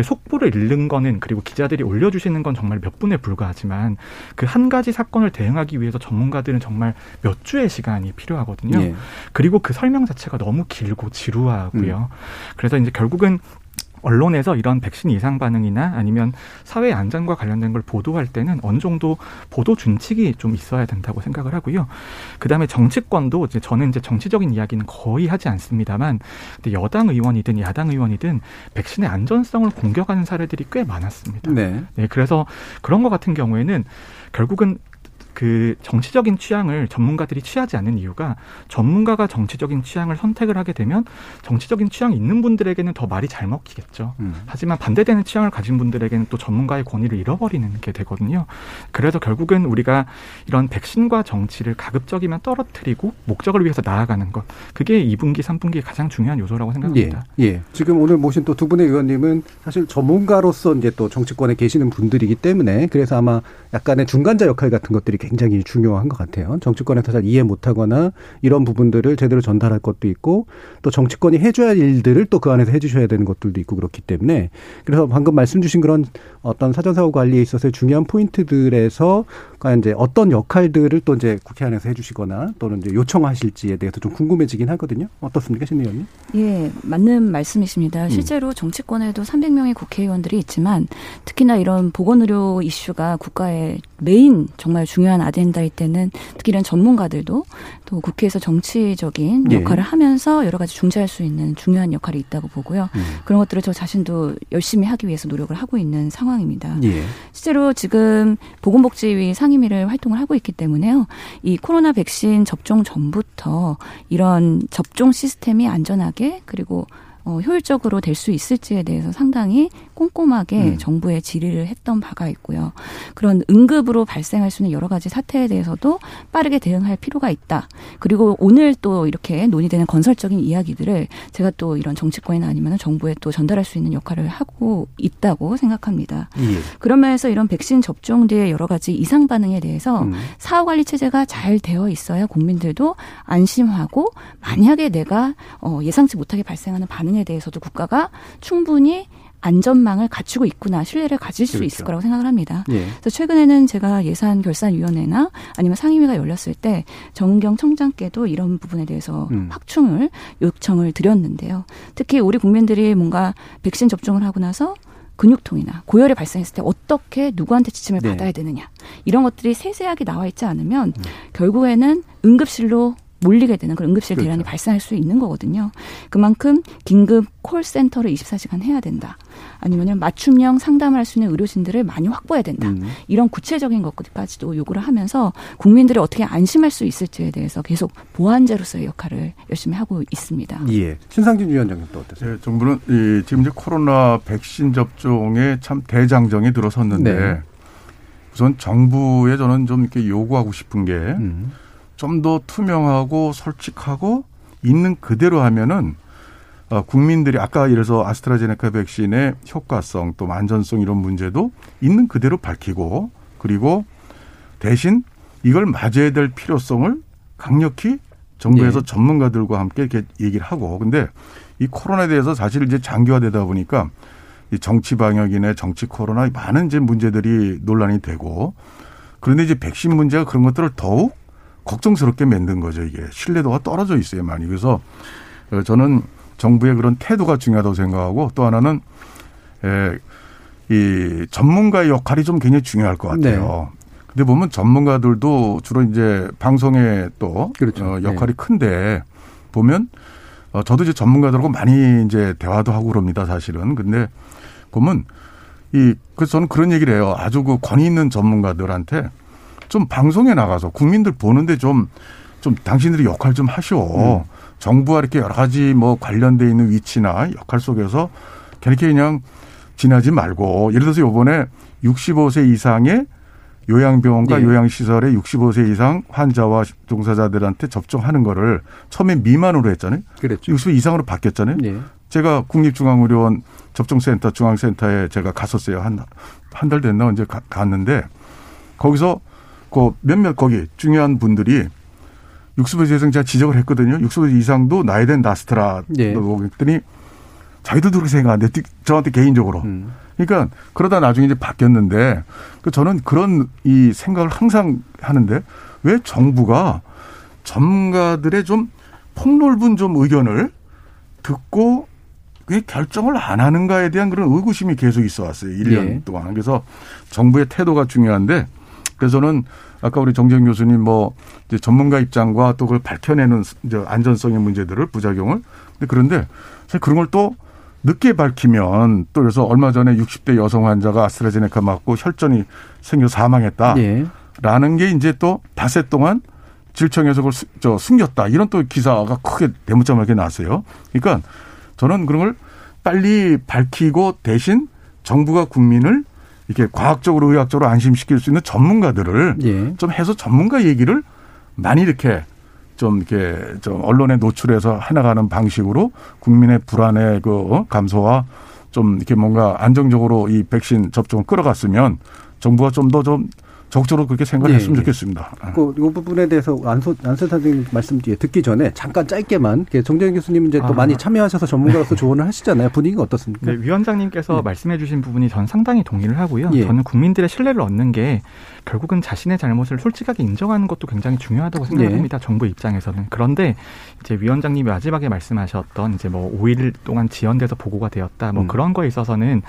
속보를 읽는 거는 그리고 기자들이 올려주시는 건 정말 몇 분에 불과하지만 그 한 가지 사건을 대응하기 위해서 전문가들은 정말 몇 주의 시간이 필요하거든요. 예. 그리고 그 설명 자체가 너무 길고 지루하고요. 음. 그래서 이제 결국은 언론에서 이런 백신 이상 반응이나 아니면 사회 안전과 관련된 걸 보도할 때는 어느 정도 보도 준칙이 좀 있어야 된다고 생각을 하고요. 그다음에 정치권도 이제 저는 이제 정치적인 이야기는 거의 하지 않습니다만 여당 의원이든 야당 의원이든 백신의 안전성을 공격하는 사례들이 꽤 많았습니다. 네. 네 그래서 그런 것 같은 경우에는 결국은 그 정치적인 취향을 전문가들이 취하지 않는 이유가 전문가가 정치적인 취향을 선택을 하게 되면 정치적인 취향이 있는 분들에게는 더 말이 잘 먹히겠죠. 음. 하지만 반대되는 취향을 가진 분들에게는 또 전문가의 권위를 잃어버리는 게 되거든요. 그래서 결국은 우리가 이런 백신과 정치를 가급적이면 떨어뜨리고 목적을 위해서 나아가는 것. 그게 2분기, 3분기의 가장 중요한 요소라고 생각합니다. 예. 예. 지금 오늘 모신 또 두 분의 의원님은 사실 전문가로서 이제 또 정치권에 계시는 분들이기 때문에 그래서 아마 약간의 중간자 역할 같은 것들이 굉장히 중요한 것 같아요. 정치권에서 잘 이해 못하거나 이런 부분들을 제대로 전달할 것도 있고 또 정치권이 해줘야 할 일들을 또 그 안에서 해주셔야 되는 것들도 있고 그렇기 때문에 그래서 방금 말씀 주신 그런 어떤 사전사고 관리에 있어서의 중요한 포인트들에서 이제 어떤 역할들을 또 이제 국회 안에서 해주시거나 또는 이제 요청하실지에 대해서 좀 궁금해지긴 하거든요. 어떻습니까, 신 의원님? 예, 맞는 말씀이십니다. 음. 실제로 정치권에도 300명의 국회의원들이 있지만 특히나 이런 보건의료 이슈가 국가의 메인 정말 중요한 아젠다일 때는 특히 이런 전문가들도 또 국회에서 정치적인 예. 역할을 예. 하면서 여러 가지 중재할 수 있는 중요한 역할이 있다고 보고요. 음. 그런 것들을 저 자신도 열심히 하기 위해서 노력을 하고 있는 상황입니다. 예. 실제로 지금 보건복지위 상임위를 활동을 하고 있기 때문에요. 이 코로나 백신 접종 전부터 이런 접종 시스템이 안전하게 그리고 어, 효율적으로 될 수 있을지에 대해서 상당히 꼼꼼하게 음. 정부에 질의를 했던 바가 있고요. 그런 응급으로 발생할 수 있는 여러 가지 사태에 대해서도 빠르게 대응할 필요가 있다. 그리고 오늘 또 이렇게 논의되는 건설적인 이야기들을 제가 또 이런 정치권이나 아니면 정부에 또 전달할 수 있는 역할을 하고 있다고 생각합니다. 예. 그런 면에서 이런 백신 접종 뒤에 여러 가지 이상 반응에 대해서 음. 사후 관리 체제가 잘 되어 있어야 국민들도 안심하고 만약에 내가 어, 예상치 못하게 발생하는 반응 에 대해서도 국가가 충분히 안전망을 갖추고 있구나 신뢰를 가질 수 그렇죠. 있을 거라고 생각을 합니다. 예. 그래서 최근에는 제가 예산 결산위원회나 아니면 상임위가 열렸을 때 정경 청장께도 이런 부분에 대해서 음. 확충을 요청을 드렸는데요. 특히 우리 국민들이 뭔가 백신 접종을 하고 나서 근육통이나 고열이 발생했을 때 어떻게 누구한테 지침을 네. 받아야 되느냐 이런 것들이 세세하게 나와 있지 않으면 음. 결국에는 응급실로 몰리게 되는 그런 응급실 대란이 그렇죠. 발생할 수 있는 거거든요. 그만큼 긴급 콜센터를 24시간 해야 된다. 아니면 맞춤형 상담을 할 수 있는 의료진들을 많이 확보해야 된다. 음. 이런 구체적인 것까지도 요구를 하면서 국민들이 어떻게 안심할 수 있을지에 대해서 계속 보완제로서의 역할을 열심히 하고 있습니다. 예. 신상진 위원장님 또 어떠세요? 네, 정부는 이 지금 이제 코로나 백신 접종에 참 대장정이 들어섰는데 네. 우선 정부에 저는 좀 이렇게 요구하고 싶은 게 음. 좀 더 투명하고 솔직하고 있는 그대로 하면은 어, 국민들이 아까 이래서 아스트라제네카 백신의 효과성 또 안전성 이런 문제도 있는 그대로 밝히고 그리고 대신 이걸 맞아야 될 필요성을 강력히 정부에서 네. 전문가들과 함께 이렇게 얘기를 하고 근데 이 코로나에 대해서 사실 이제 장기화되다 보니까 이 정치 방역이나 정치 코로나 많은 이제 문제들이 논란이 되고 그런데 이제 백신 문제가 그런 것들을 더욱 걱정스럽게 만든 거죠 이게 신뢰도가 떨어져 있어요 많이 그래서 어, 저는 정부의 그런 태도가 중요하다고 생각하고 또 하나는 에, 이 전문가의 역할이 좀 굉장히 중요할 것 같아요. 네. 근데 보면 전문가들도 주로 이제 방송에 또 그렇죠. 어, 역할이 네. 큰데 보면 어, 저도 이제 전문가들하고 많이 이제 대화도 하고 그럽니다 사실은. 근데 보면 이 그래서 저는 그런 얘기를 해요. 아주 그 권위 있는 전문가들한테 좀 방송에 나가서 국민들 보는데 좀, 좀 당신들이 역할 좀 하시오. 음. 정부와 이렇게 여러 가지 뭐 관련돼 있는 위치나 역할 속에서 그렇게 그냥 지나지 말고 예를 들어서 요번에 65세 이상의 요양병원과 네. 요양시설의 65세 이상 환자와 종사자들한테 접종하는 거를 처음에 미만으로 했잖아요. 그렇죠. 60세 이상으로 바뀌었잖아요. 네. 제가 국립중앙의료원 접종센터 중앙센터에 제가 갔었어요. 한 한 달 됐나 언제 가, 갔는데 거기서 그 몇몇 거기 중요한 분들이 60세 이상 제가 지적을 했거든요. 60세 이상도 나이 된 나스트라 네. 그랬더니 자기들도 그렇게 생각하는데 저한테 개인적으로. 음. 그러니까 그러다 나중에 이제 바뀌었는데 그 저는 그런 이 생각을 항상 하는데 왜 정부가 전문가들의 좀 폭넓은 좀 의견을 듣고 그 결정을 안 하는가에 대한 그런 의구심이 계속 있어 왔어요. 1년 예. 동안. 그래서 정부의 태도가 중요한데 그래서 저는 아까 우리 정재영 교수님 뭐 이제 전문가 입장과 또 그걸 밝혀내는 이제 안전성의 문제들을 부작용을 근데 그런데 사실 그런 걸 또 늦게 밝히면 또 그래서 얼마 전에 60대 여성 환자가 아스트라제네카 맞고 혈전이 생겨 사망했다. 예. 라는 게 이제 또 닷새 동안 질청에서 그걸 저 숨겼다. 이런 또 기사가 크게 대문짝하게 나왔어요. 그러니까 저는 그런 걸 빨리 밝히고 대신 정부가 국민을 이렇게 과학적으로 의학적으로 안심시킬 수 있는 전문가들을 예. 좀 해서 전문가 얘기를 많이 이렇게 좀 이렇게 좀 언론에 노출해서 해나가는 방식으로 국민의 불안의 그 어, 감소와 좀 이렇게 뭔가 안정적으로 이 백신 접종을 끌어갔으면 정부가 좀 더좀 좀 적극적으로 그렇게 생각을 네. 했으면 좋겠습니다. 그, 이 부분에 대해서 안소, 안소 선생님 말씀 뒤에 듣기 전에 잠깐 짧게만 정재현 교수님 이제 또 아. 많이 참여하셔서 전문가로서 네. 조언을 하시잖아요. 분위기가 어떻습니까? 네, 위원장님께서 네. 말씀해 주신 부분이 전 상당히 동의를 하고요. 예. 저는 국민들의 신뢰를 얻는 게 결국은 자신의 잘못을 솔직하게 인정하는 것도 굉장히 중요하다고 생각합니다. 네. 정부 입장에서는. 그런데 이제 위원장님이 마지막에 말씀하셨던 이제 뭐 5일 동안 지연돼서 보고가 되었다. 뭐 음. 그런 거에 있어서는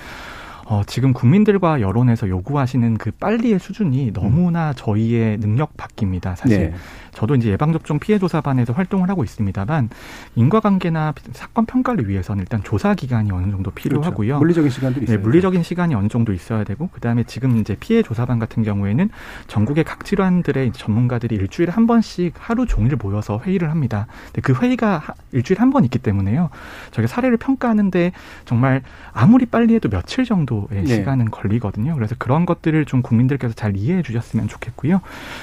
어, 지금 국민들과 여론에서 요구하시는 그 빨리의 수준이 너무나 저희의 능력 밖입니다. 사실. 네. 저도 이제 예방접종 피해조사반에서 활동을 하고 있습니다만 인과관계나 사건 평가를 위해서는 일단 조사 기간이 어느 정도 필요하고요. 그렇죠. 물리적인 시간도 있어요. 네, 물리적인 시간이 어느 정도 있어야 되고 그다음에 지금 이제 피해조사반 같은 경우에는 전국의 각 질환들의 전문가들이 일주일에 한 번씩 하루 종일 모여서 회의를 합니다. 근데 그 회의가 일주일에 한 번 있기 때문에요. 저희가 사례를 평가하는데 정말 아무리 빨리 해도 며칠 정도의 네. 시간은 걸리거든요. 그래서 그런 것들을 좀 국민들께서 잘 이해해 주셨으면 좋겠고요.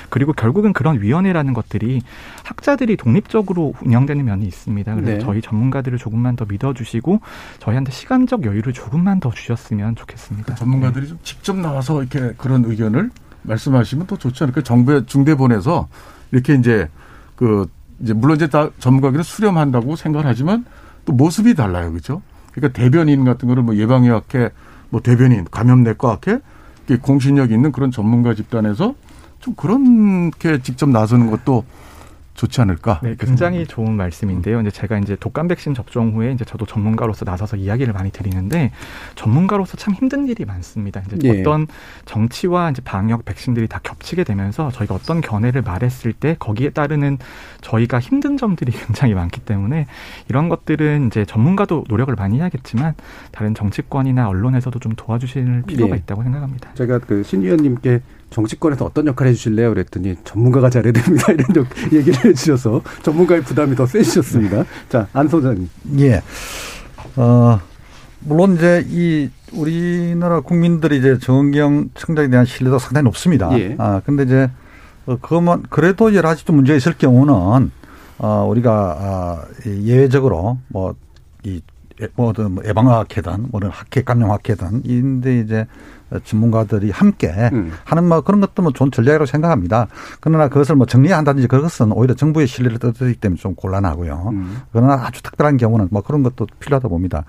그리고 결국은 그런 위원회라는 것 것들이 학자들이 독립적으로 운영되는 면이 있습니다. 그래서 네. 저희 전문가들을 조금만 더 믿어주시고 저희한테 시간적 여유를 조금만 더 주셨으면 좋겠습니다. 전문가들이 좀 직접 나와서 이렇게 그런 의견을 말씀하시면 더 좋지 않을까? 정부의 중대본에서 이렇게 이제 그 이제 물론 이제 다 전문가들은 수렴한다고 생각을 하지만 또 모습이 달라요, 그렇죠? 그러니까 대변인 같은 거를 뭐 예방의학회, 뭐 대변인, 감염내과학회 공신력 있는 그런 전문가 집단에서 좀 그렇게 직접 나서는 것도 좋지 않을까? 네, 굉장히 좋은 말씀인데요. 이제 제가 이제 독감 백신 접종 후에 이제 저도 전문가로서 나서서 이야기를 많이 드리는데 전문가로서 참 힘든 일이 많습니다. 이제 예. 어떤 정치와 이제 방역 백신들이 다 겹치게 되면서 저희가 어떤 견해를 말했을 때 거기에 따르는 저희가 힘든 점들이 굉장히 많기 때문에 이런 것들은 이제 전문가도 노력을 많이 해야겠지만 다른 정치권이나 언론에서도 좀 도와주실 필요가 예. 있다고 생각합니다. 제가 그신 위원님께 정치권에서 어떤 역할 해주실래요? 그랬더니 전문가가 잘해야 됩니다. 이런 얘기를 해주셔서 전문가의 부담이 더 세지셨습니다. 자, 안 소장님. 예. 어, 물론 이제 이 우리나라 국민들이 이제 정경 청장에 대한 신뢰도 상당히 높습니다. 예. 아, 근데 이제 어, 그만 그래도 여러 가지 좀 문제가 있을 경우는 어, 우리가 아, 예외적으로 뭐이 뭐든 뭐 예방학회든 뭐는 학회 감염학회든 인데 이제 전문가들이 함께 음. 하는 뭐 그런 것도 뭐 좋은 전략이라고 생각합니다. 그러나 그것을 뭐 정리한다든지 그것은 오히려 정부의 신뢰를 떨어뜨리기 때문에 좀 곤란하고요. 음. 그러나 아주 특별한 경우는 뭐 그런 것도 필요하다 봅니다.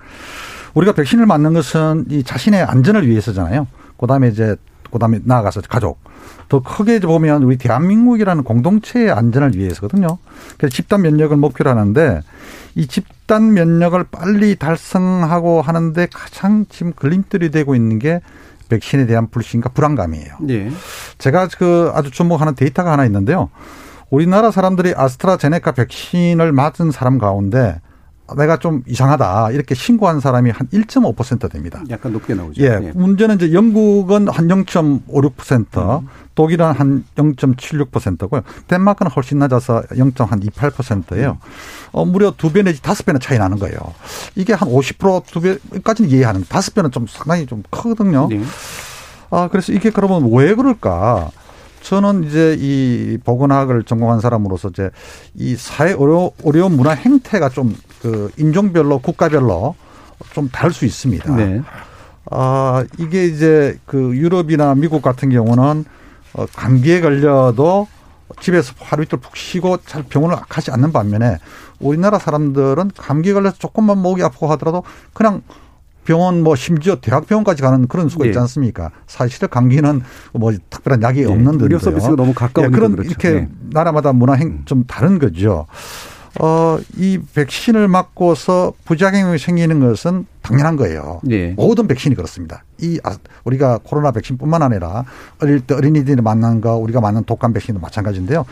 우리가 백신을 맞는 것은 이 자신의 안전을 위해서잖아요. 그다음에 이제 그다음에 나아가서 가족. 더 크게 보면 우리 대한민국이라는 공동체의 안전을 위해서거든요. 그래서 집단 면역을 목표로 하는데 이 집단 면역을 빨리 달성하고 하는데 가장 지금 걸림돌이 되고 있는 게 백신에 대한 불신과 불안감이에요. 네. 제가 그 아주 주목하는 데이터가 하나 있는데요. 우리나라 사람들이 아스트라제네카 백신을 맞은 사람 가운데 내가 좀 이상하다 이렇게 신고한 사람이 한 1.5% 됩니다. 약간 높게 나오죠. 예, 네. 문제는 이제 영국은 한 0.56%, 음. 독일은 한 0.76%고요. 덴마크는 훨씬 낮아서 0.28%예요. 음. 어, 무려 두 배 내지 다섯 배는 차이 나는 거예요. 이게 한 50%두 배까지는 이해하는 다섯 배는 좀 상당히 좀 크거든요. 네. 아, 그래서 이게 그러면 왜 그럴까? 저는 이제 이 보건학을 전공한 사람으로서 이제 이 사회 어려, 어려운 문화 행태가 좀 그 인종별로 국가별로 좀 다를 수 있습니다. 네. 아, 이게 이제 그 유럽이나 미국 같은 경우는 어, 감기에 걸려도 집에서 하루 이틀 푹 쉬고 잘 병원을 가지 않는 반면에 우리나라 사람들은 감기 걸려서 조금만 목이 아프고 하더라도 그냥 병원 뭐 심지어 대학병원까지 가는 그런 수가 있지 예. 않습니까? 사실 감기는 뭐 특별한 약이 예. 없는 의료 서비스가 너무 가까운 예, 그런 그렇죠. 이렇게 예. 나라마다 문화 행 좀 다른 거죠. 어, 이 백신을 맞고서 부작용이 생기는 것은 당연한 거예요. 예. 모든 백신이 그렇습니다. 이 아, 우리가 코로나 백신뿐만 아니라 어릴 때 어린이들이 맞는 거 우리가 맞는 독감 백신도 마찬가지인데요.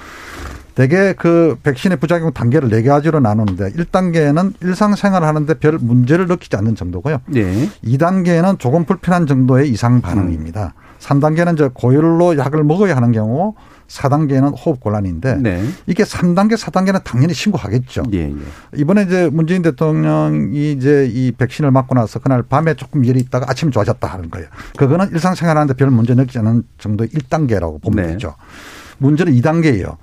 대개 그 백신의 부작용 단계를 네 가지로 나누는데 1단계는 일상생활 하는데 별 문제를 느끼지 않는 정도고요. 네. 2단계는 조금 불편한 정도의 이상 반응입니다. 음. 3단계는 이제 고열로 약을 먹어야 하는 경우 4단계는 호흡 곤란인데 네. 이게 3단계, 4단계는 당연히 신고하겠죠. 예, 예. 이번에 이제 문재인 대통령이 이제 이 백신을 맞고 나서 그날 밤에 조금 열이 있다가 아침에 좋아졌다 하는 거예요. 그거는 일상생활하는데 별 문제 느끼지 않은 정도의 1단계라고 보면 네. 되죠. 문제는 2단계예요.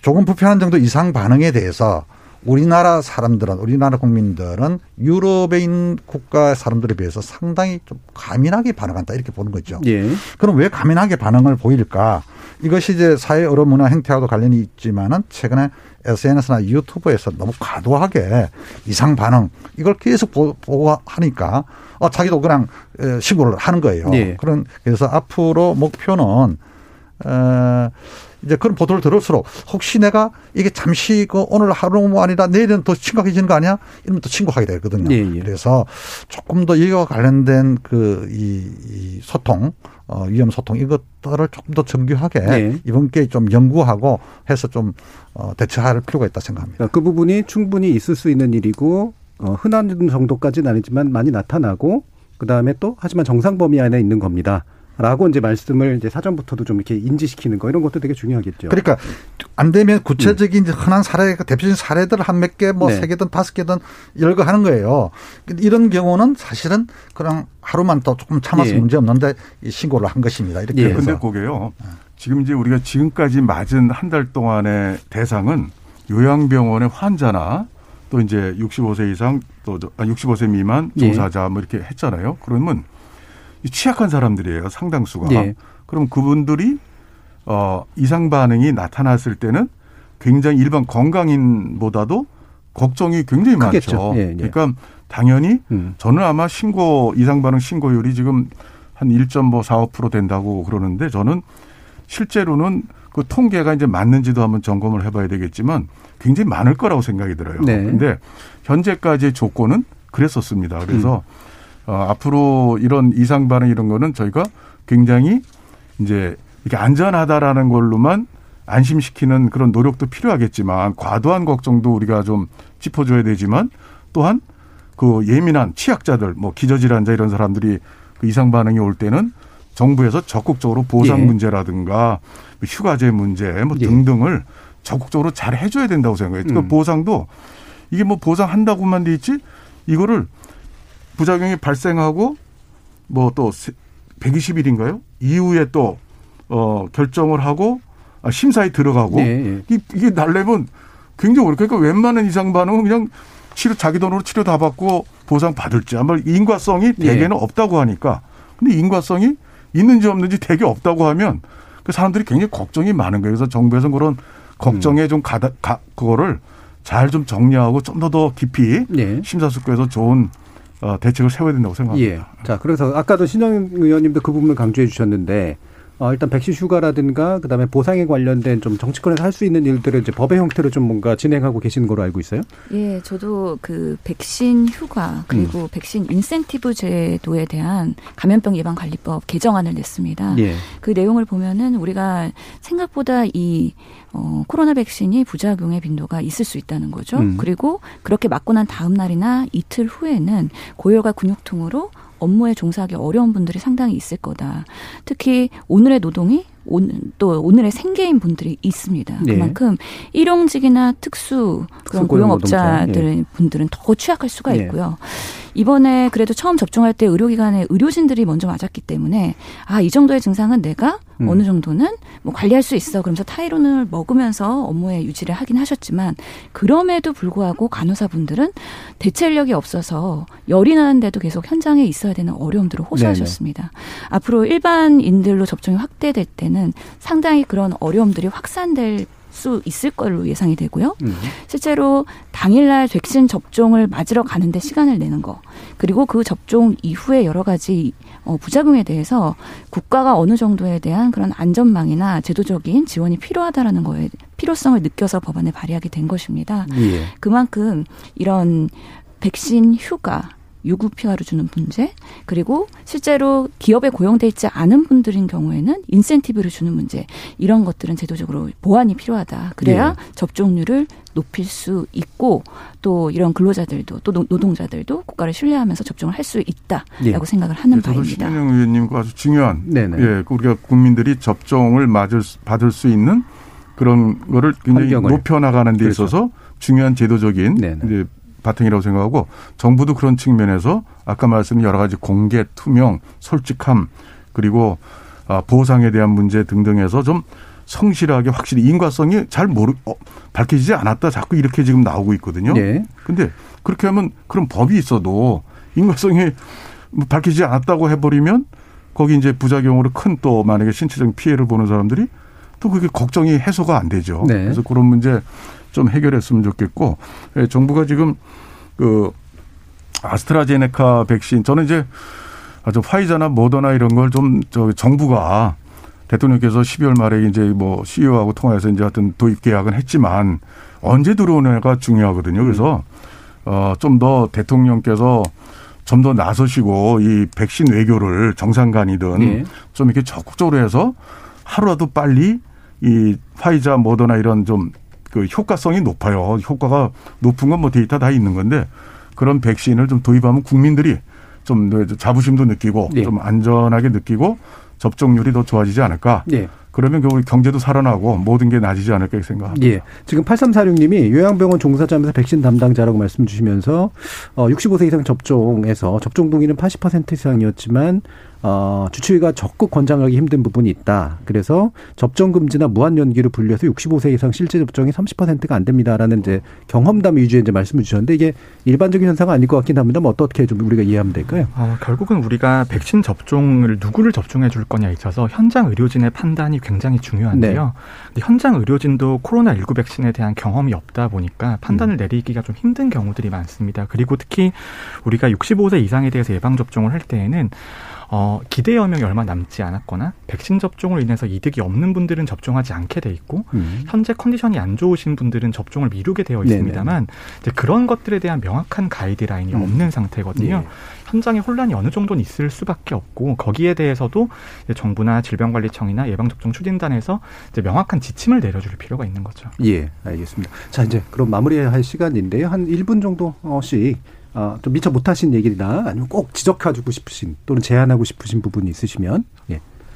조금 불편한 정도 이상 반응에 대해서 우리나라 사람들은 우리나라 국민들은 유럽에 있는 국가 사람들에 비해서 상당히 좀 가민하게 반응한다 이렇게 보는 거죠. 예. 그럼 왜 가민하게 반응을 보일까? 이것이 이제 사회 여러 문화 행태와도 관련이 있지만은 최근에 SNS나 유튜브에서 너무 과도하게 이상 반응 이걸 계속 보고 하니까 어 자기도 그냥 신고를 하는 거예요. 예. 그런 그래서 앞으로 목표는 어 이제 그런 보도를 들을수록 혹시 내가 이게 잠시 그 오늘 하루가 아니라 내일은 더 심각해지는 거 아니야? 이러면 또 신고하게 되거든요. 예, 예. 그래서 조금 더 이와 관련된 그이 소통, 어, 위험 소통 이것들을 조금 더 정교하게 네. 이번 기회에 좀 연구하고 해서 좀 어, 대처할 필요가 있다 생각합니다. 그 부분이 충분히 있을 수 있는 일이고 어, 흔한 정도까지는 아니지만 많이 나타나고 그 다음에 또 하지만 정상 범위 안에 있는 겁니다. 라고 이제 말씀을 이제 사전부터도 좀 이렇게 인지시키는 거 이런 것도 되게 중요하겠죠. 그러니까 안 되면 구체적인 음. 흔한 사례 대표적인 사례들 한 몇 개, 뭐세 네. 개든 다섯 개든 열거 하는 거예요. 이런 경우는 사실은 그냥 하루만 더 조금 참아서 예. 문제 없는데 신고를 한 것입니다. 이렇게. 예. 근데 그게요. 지금 이제 우리가 지금까지 맞은 한 달 동안의 대상은 요양병원의 환자나 또 이제 65세 이상 또 65세 아, 미만 예. 종사자 뭐 이렇게 했잖아요. 그러면 취약한 사람들이에요. 상당수가. 예. 그럼 그분들이 어 이상 반응이 나타났을 때는 굉장히 일반 건강인보다도 걱정이 굉장히 크겠죠. 많죠. 예, 예. 그러니까 당연히 음. 저는 아마 신고 이상 반응 신고율이 지금 한 1.45% 된다고 그러는데 저는 실제로는 그 통계가 이제 맞는지도 한번 점검을 해봐야 되겠지만 굉장히 많을 거라고 생각이 들어요. 네. 근데 현재까지의 조건은 그랬었습니다. 그래서 음. 어, 앞으로 이런 이상 반응 이런 거는 저희가 굉장히 이제 이렇게 안전하다라는 걸로만 안심시키는 그런 노력도 필요하겠지만 과도한 걱정도 우리가 좀 짚어줘야 되지만 또한 그 예민한 취약자들 뭐 기저질환자 이런 사람들이 그 이상 반응이 올 때는 정부에서 적극적으로 보상 예. 문제라든가 휴가제 문제 뭐 예. 등등을 적극적으로 잘 해줘야 된다고 생각해요. 그 음. 그 보상도 이게 뭐 보상한다고만 돼 있지 이거를 부작용이 발생하고 뭐 또 120일인가요? 이후에 또 어, 결정을 하고 아, 심사에 들어가고 네, 네. 이게 날려면 굉장히 어렵고 그러니까 웬만한 이상 반응은 그냥 치료 자기 돈으로 치료 다 받고 보상 받을지 아마 인과성이 네. 대개는 네. 없다고 하니까 근데 인과성이 있는지 없는지 대개 없다고 하면 그 사람들이 굉장히 걱정이 많은 거예요. 그래서 정부에서 그런 걱정에 음. 좀 가다 가, 그거를 잘 좀 정리하고 좀 더더 깊이 네. 심사숙고해서 좋은 어, 대책을 세워야 된다고 생각합니다. 예. 자, 그래서 아까도 신영 의원님도 그 부분을 강조해 주셨는데 어, 일단 백신 휴가라든가 그다음에 보상에 관련된 좀 정치권에서 할 수 있는 일들을 이제 법의 형태로 좀 뭔가 진행하고 계시는 걸로 알고 있어요? 예, 저도 그 백신 휴가 그리고 음. 백신 인센티브 제도에 대한 감염병 예방 관리법 개정안을 냈습니다. 예. 그 내용을 보면은 우리가 생각보다 이 어, 코로나 백신이 부작용의 빈도가 있을 수 있다는 거죠. 음. 그리고 그렇게 맞고 난 다음 날이나 이틀 후에는 고열과 근육통으로 업무에 종사하기 어려운 분들이 상당히 있을 거다. 특히 오늘의 노동이 또 오늘의 생계인 분들이 있습니다. 네. 그만큼 일용직이나 특수 그런 고용업자들 예. 분들은 더 취약할 수가 있고요. 이번에 그래도 처음 접종할 때 의료기관에 의료진들이 먼저 맞았기 때문에 아, 이 정도의 증상은 내가 음. 어느 정도는 뭐 관리할 수 있어. 그러면서 타이론을 먹으면서 업무에 유지를 하긴 하셨지만 그럼에도 불구하고 간호사분들은 대체 인력이 없어서 열이 나는데도 계속 현장에 있어야 되는 어려움들을 호소하셨습니다. 네네. 앞으로 일반인들로 접종이 확대될 때는 상당히 그런 어려움들이 확산될 수 있을 걸로 예상이 되고요. 음. 실제로 당일날 백신 접종을 맞으러 가는데 시간을 내는 거 그리고 그 접종 이후에 여러 가지 어, 부작용에 대해서 국가가 어느 정도에 대한 그런 안전망이나 제도적인 지원이 필요하다라는 거에 필요성을 느껴서 법안에 발의하게 된 것입니다. 예. 그만큼 이런 백신 휴가 유급휴가를 주는 문제 그리고 실제로 기업에 고용돼 있지 않은 분들인 경우에는 인센티브를 주는 문제 이런 것들은 제도적으로 보완이 필요하다. 그래야 네. 접종률을 높일 수 있고 또 이런 근로자들도 또 노동자들도 국가를 신뢰하면서 접종을 할 수 있다라고 네. 생각을 하는 네, 바입니다. 신영 의원님과 아주 중요한 네네. 예, 우리가 국민들이 접종을 맞을 받을 수 있는 그런 거를 굉장히 높여 나가는 데 그렇죠. 있어서 중요한 제도적인 네네. 이제 바탕이라고 생각하고 정부도 그런 측면에서 아까 말씀드린 여러 가지 공개, 투명, 솔직함 그리고 아, 보상에 대한 문제 등등에서 좀 성실하게 확실히 인과성이 잘 모르 어, 밝혀지지 않았다 자꾸 이렇게 지금 나오고 있거든요. 네. 근데 그렇게 하면 그런 법이 있어도 인과성이 밝히지 않았다고 해버리면 거기 이제 부작용으로 큰 또 만약에 신체적 피해를 보는 사람들이 또 그게 걱정이 해소가 안 되죠. 네. 그래서 그런 문제 좀 해결했으면 좋겠고 예, 정부가 지금 그 아스트라제네카 백신 저는 이제 아주 화이자나 모더나 이런 걸 좀 저 정부가 대통령께서 12월 말에 이제 뭐 CEO하고 통화해서 이제 하여튼 도입 계약은 했지만 언제 들어오느냐가 중요하거든요. 그래서 어 좀 더 대통령께서 좀 더 나서시고 이 백신 외교를 정상 간이든 네. 좀 이렇게 적극적으로 해서 하루라도 빨리 이 화이자 모더나 이런 좀 그 효과성이 높아요. 효과가 높은 건 뭐 데이터 다 있는 건데 그런 백신을 좀 도입하면 국민들이 좀 자부심도 느끼고 네. 좀 안전하게 느끼고 접종률이 더 좋아지지 않을까. 네. 그러면 그 경제도 살아나고 모든 게 나아지지 않을까 생각합니다. 예. 지금 8346님이 요양병원 종사자면서 백신 담당자라고 말씀 주시면서 어 65세 이상 접종에서 접종 동의는 80% 이상이었지만 어, 주치의가 적극 권장하기 힘든 부분이 있다. 그래서 접종 금지나 무한 연기를 분리해서 65세 이상 실제 접종이 30%가 안 됩니다라는 이제 경험담 위주의 이제 말씀을 주셨는데 이게 일반적인 현상은 아닐 것 같긴 합니다. 뭐 어떻게 좀 우리가 이해하면 될까요? 어, 결국은 우리가 백신 접종을 누구를 접종해 줄 거냐에 있어서 현장 의료진의 판단이 굉장히 중요한데요. 네. 현장 의료진도 코로나19 백신에 대한 경험이 없다 보니까 판단을 음. 내리기가 좀 힘든 경우들이 많습니다. 그리고 특히 우리가 65세 이상에 대해서 예방 접종을 할 때에는 어, 기대 여명이 얼마 남지 않았거나 백신 접종으로 인해서 이득이 없는 분들은 접종하지 않게 돼 있고 음. 현재 컨디션이 안 좋으신 분들은 접종을 미루게 되어 있습니다만 이제 그런 것들에 대한 명확한 가이드라인이 음. 없는 상태거든요. 예. 현장에 혼란이 어느 정도는 있을 수밖에 없고 거기에 대해서도 정부나 질병관리청이나 예방접종 추진단에서 이제 명확한 지침을 내려줄 필요가 있는 거죠. 예, 알겠습니다. 자 이제 그럼 마무리할 시간인데요. 한 1분 정도씩 어, 좀 미처 못하신 얘기나 아니면 꼭 지적해주고 싶으신 또는 제안하고 싶으신 부분이 있으시면 예.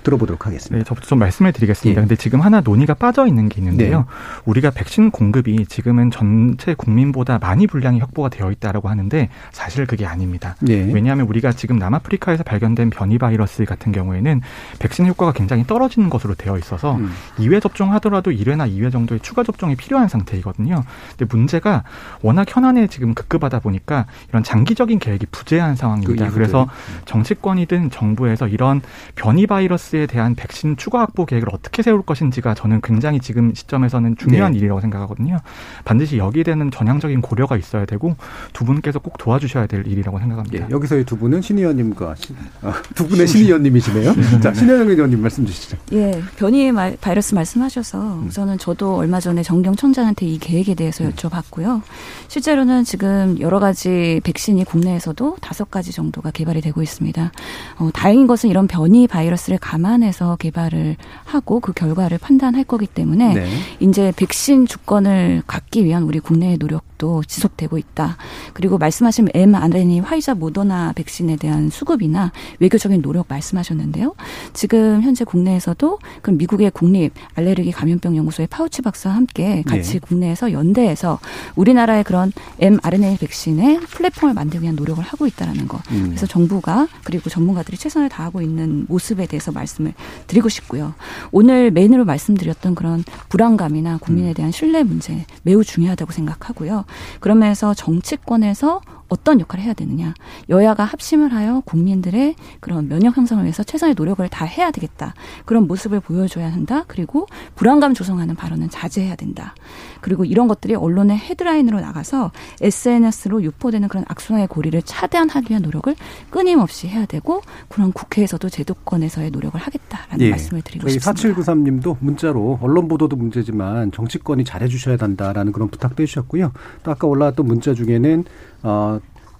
들어보도록 하겠습니다. 네, 저부터 좀 말씀을 드리겠습니다. 예. 근데 지금 하나 논의가 빠져 있는 게 있는데요. 네. 우리가 백신 공급이 지금은 전체 국민보다 많이 분량이 확보가 되어 있다라고 하는데 사실 그게 아닙니다. 네. 왜냐하면 우리가 지금 남아프리카에서 발견된 변이 바이러스 같은 경우에는 백신 효과가 굉장히 떨어지는 것으로 되어 있어서 음. 2회 접종하더라도 1회나 2회 정도의 추가 접종이 필요한 상태이거든요. 근데 문제가 워낙 현안에 지금 급급하다 보니까 이런 장기적인 계획이 부재한 상황입니다. 그 그래서 정치권이든 정부에서 이런 변이 바이러스 바이러스에 대한 백신 추가 확보 계획을 어떻게 세울 것인지가 저는 굉장히 지금 시점에서는 중요한 네. 일이라고 생각하거든요. 반드시 여기에 대한 전향적인 고려가 있어야 되고 두 분께서 꼭 도와주셔야 될 일이라고 생각합니다. 네. 여기서의 두 분은 신 의원님과 신, 아, 두 분의 신 의원님이시네요. 네. 자, 신혜영 의원님 말씀 주시죠. 예, 변이 바이러스 말씀하셔서 우선은 저도 얼마 전에 정경 청장한테 이 계획에 대해서 음. 여쭤봤고요. 실제로는 지금 여러 가지 백신이 국내에서도 다섯 가지 정도가 개발이 되고 있습니다. 어, 다행인 것은 이런 변이 바이러스를 감 감안해서 개발을 하고 그 결과를 판단할 거기 때문에 네. 이제 백신 주권을 갖기 위한 우리 국내의 노력 아직도 지속되고 있다. 그리고 말씀하신 mRNA 화이자 모더나 백신에 대한 수급이나 외교적인 노력 말씀하셨는데요. 지금 현재 국내에서도 그럼 미국의 국립 알레르기 감염병 연구소의 파우치 박사와 함께 같이 네. 국내에서 연대해서 우리나라의 그런 mRNA 백신의 플랫폼을 만들기 위한 노력을 하고 있다라는 거. 음. 그래서 정부가 그리고 전문가들이 최선을 다하고 있는 모습에 대해서 말씀을 드리고 싶고요. 오늘 메인으로 말씀드렸던 그런 불안감이나 국민에 음. 대한 신뢰 문제 매우 중요하다고 생각하고요. 그러면서 정치권에서 어떤 역할을 해야 되느냐. 여야가 합심을 하여 국민들의 그런 면역 형성을 위해서 최선의 노력을 다 해야 되겠다. 그런 모습을 보여줘야 한다. 그리고 불안감 조성하는 발언은 자제해야 된다. 그리고 이런 것들이 언론의 헤드라인으로 나가서 SNS로 유포되는 그런 악순환의 고리를 차단하기 위한 노력을 끊임없이 해야 되고 그런 국회에서도 제도권에서의 노력을 하겠다라는 예. 말씀을 드리고 싶습니다. 4793님도 문자로 언론 보도도 문제지만 정치권이 잘해주셔야 한다라는 그런 부탁도 해주셨고요. 또 아까 올라왔던 문자 중에는 어,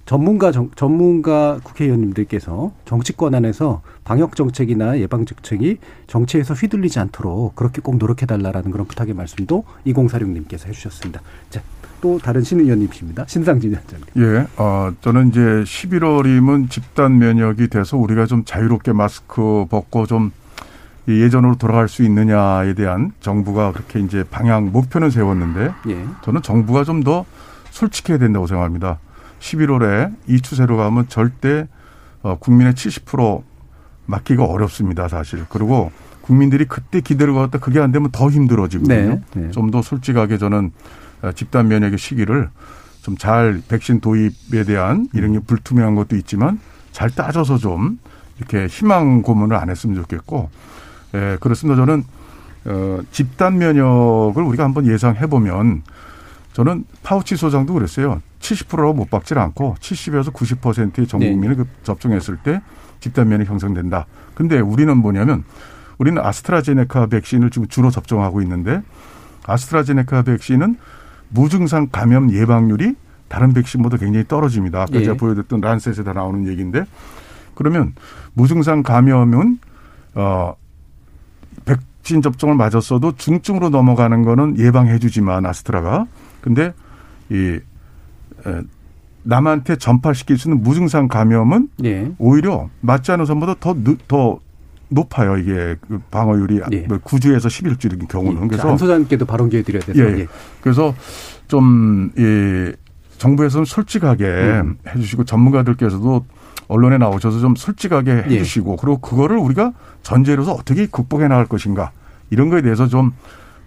전문가 정, 전문가 국회의원님들께서 정치권 안에서 방역 정책이나 예방 정책이 정치에서 휘둘리지 않도록 그렇게 꼭 노력해 달라라는 그런 부탁의 말씀도 2046님께서 해주셨습니다. 자, 또 다른 신 의원님이십니다. 신상진 위원장님. 예, 어, 저는 이제 11월이면 집단 면역이 돼서 우리가 좀 자유롭게 마스크 벗고 좀 예전으로 돌아갈 수 있느냐에 대한 정부가 그렇게 이제 방향 목표는 세웠는데 예. 저는 정부가 좀 더 솔직해야 된다고 생각합니다. 11월에 이 추세로 가면 절대 어, 국민의 70% 맡기가 어렵습니다, 사실. 그리고 국민들이 그때 기대를 걸었다 그게 안 되면 더 힘들어지거든요. 네, 네. 좀더 솔직하게 저는 어, 집단 면역의 시기를 좀 잘 백신 도입에 대한 이런 게 불투명한 것도 있지만 잘 따져서 좀 이렇게 희망 고문을 안 했으면 좋겠고, 예, 그렇습니다. 저는 어, 집단 면역을 우리가 한번 예상해 보면 저는 파우치 소장도 그랬어요. 70%로 못 박질 않고 70에서 90%의 전 네. 국민이 네. 접종했을 때 집단 면이 형성된다. 근데 우리는 뭐냐면 우리는 아스트라제네카 백신을 지금 주로 접종하고 있는데 아스트라제네카 백신은 무증상 감염 예방률이 다른 백신보다 굉장히 떨어집니다. 아까 예. 제가 보여드렸던 란셋에 다 나오는 얘기인데 그러면 무증상 감염은 어 백신 접종을 맞았어도 중증으로 넘어가는 거는 예방해 주지만 아스트라가 근데 이 남한테 전파시킬 수 있는 무증상 감염은 예. 오히려 맞지 않은 선보다 더, 더 높아요. 이게 그 방어율이 예. 9주에서 뭐 11주인 경우는. 예. 그래서 안소장께도 발언 기회 드려야 돼서. 예. 예. 그래서 좀, 이, 정부에서는 솔직하게 음. 해주시고 전문가들께서도 언론에 나오셔서 좀 솔직하게 예. 해주시고 그리고 그거를 우리가 전제로서 어떻게 극복해 나갈 것인가 이런 거에 대해서 좀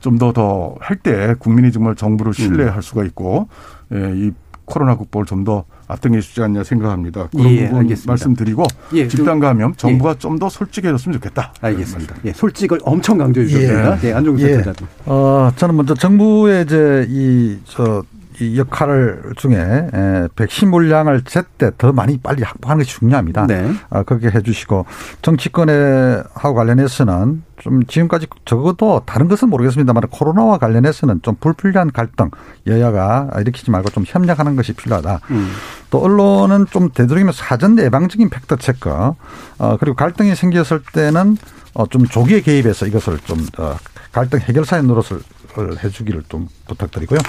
좀 더 더 할 때 국민이 정말 정부를 신뢰할 음. 수가 있고 예, 이 코로나 극복을 좀 더 앞당겨 주지 않냐 생각합니다. 그런 예, 부분 알겠습니다. 말씀드리고 예, 집단 감염 정부가 예. 좀더 솔직해졌으면 좋겠다. 알겠습니다. 예, 솔직을 엄청 강조해 주셨습니다. 예, 예 안종수 예. 센터장. 어, 저는 먼저 정부의 이제 이저 이 역할 중에 백신 물량을 제때 더 많이 빨리 확보하는 것이 중요합니다. 네. 아, 그렇게 해주시고 정치권에 하고 관련해서는 좀 지금까지 적어도 다른 것은 모르겠습니다만 코로나와 관련해서는 좀 불필요한 갈등 여야가 일으키지 말고 좀 협력하는 것이 필요하다. 음. 또 언론은 좀 되도록이면 사전 예방적인 팩트 체크 어, 그리고 갈등이 생겼을 때는 어, 좀 조기에 개입해서 이것을 좀 어, 갈등 해결사의 노릇을 해주기를 좀 부탁드리고요.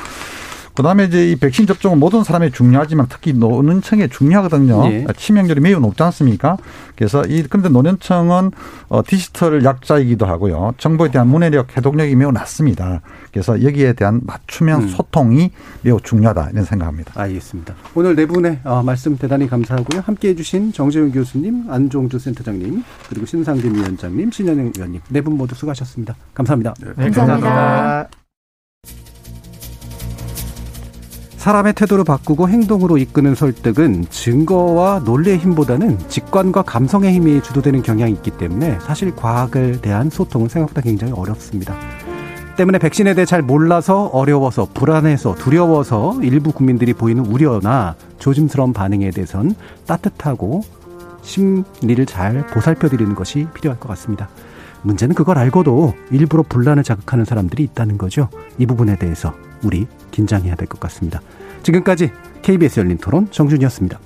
그다음에 이제 이 백신 접종은 모든 사람이 중요하지만 특히 노년층에 중요하거든요. 예. 치명률이 매우 높지 않습니까? 그래서 이 그런데 노년층은 어 디지털 약자이기도 하고요. 정보에 대한 문해력, 해독력이 매우 낮습니다. 그래서 여기에 대한 맞춤형 음. 소통이 매우 중요하다 이런 생각합니다. 알겠습니다. 오늘 네 분의 어, 말씀 대단히 감사하고요. 함께해 주신 정재훈 교수님, 안종주 센터장님, 그리고 신상진 위원장님, 신현영 위원님 네 분 모두 수고하셨습니다. 감사합니다. 네, 감사합니다. 감사합니다. 사람의 태도를 바꾸고 행동으로 이끄는 설득은 증거와 논리의 힘보다는 직관과 감성의 힘이 주도되는 경향이 있기 때문에 사실 과학을 대한 소통은 생각보다 굉장히 어렵습니다. 때문에 백신에 대해 잘 몰라서 어려워서 불안해서 두려워서 일부 국민들이 보이는 우려나 조심스러운 반응에 대해선 따뜻하고 심리를 잘 보살펴 드리는 것이 필요할 것 같습니다. 문제는 그걸 알고도 일부러 분란을 자극하는 사람들이 있다는 거죠. 이 부분에 대해서 우리 긴장해야 될 것 같습니다. 지금까지 KBS 열린 토론 정준이었습니다.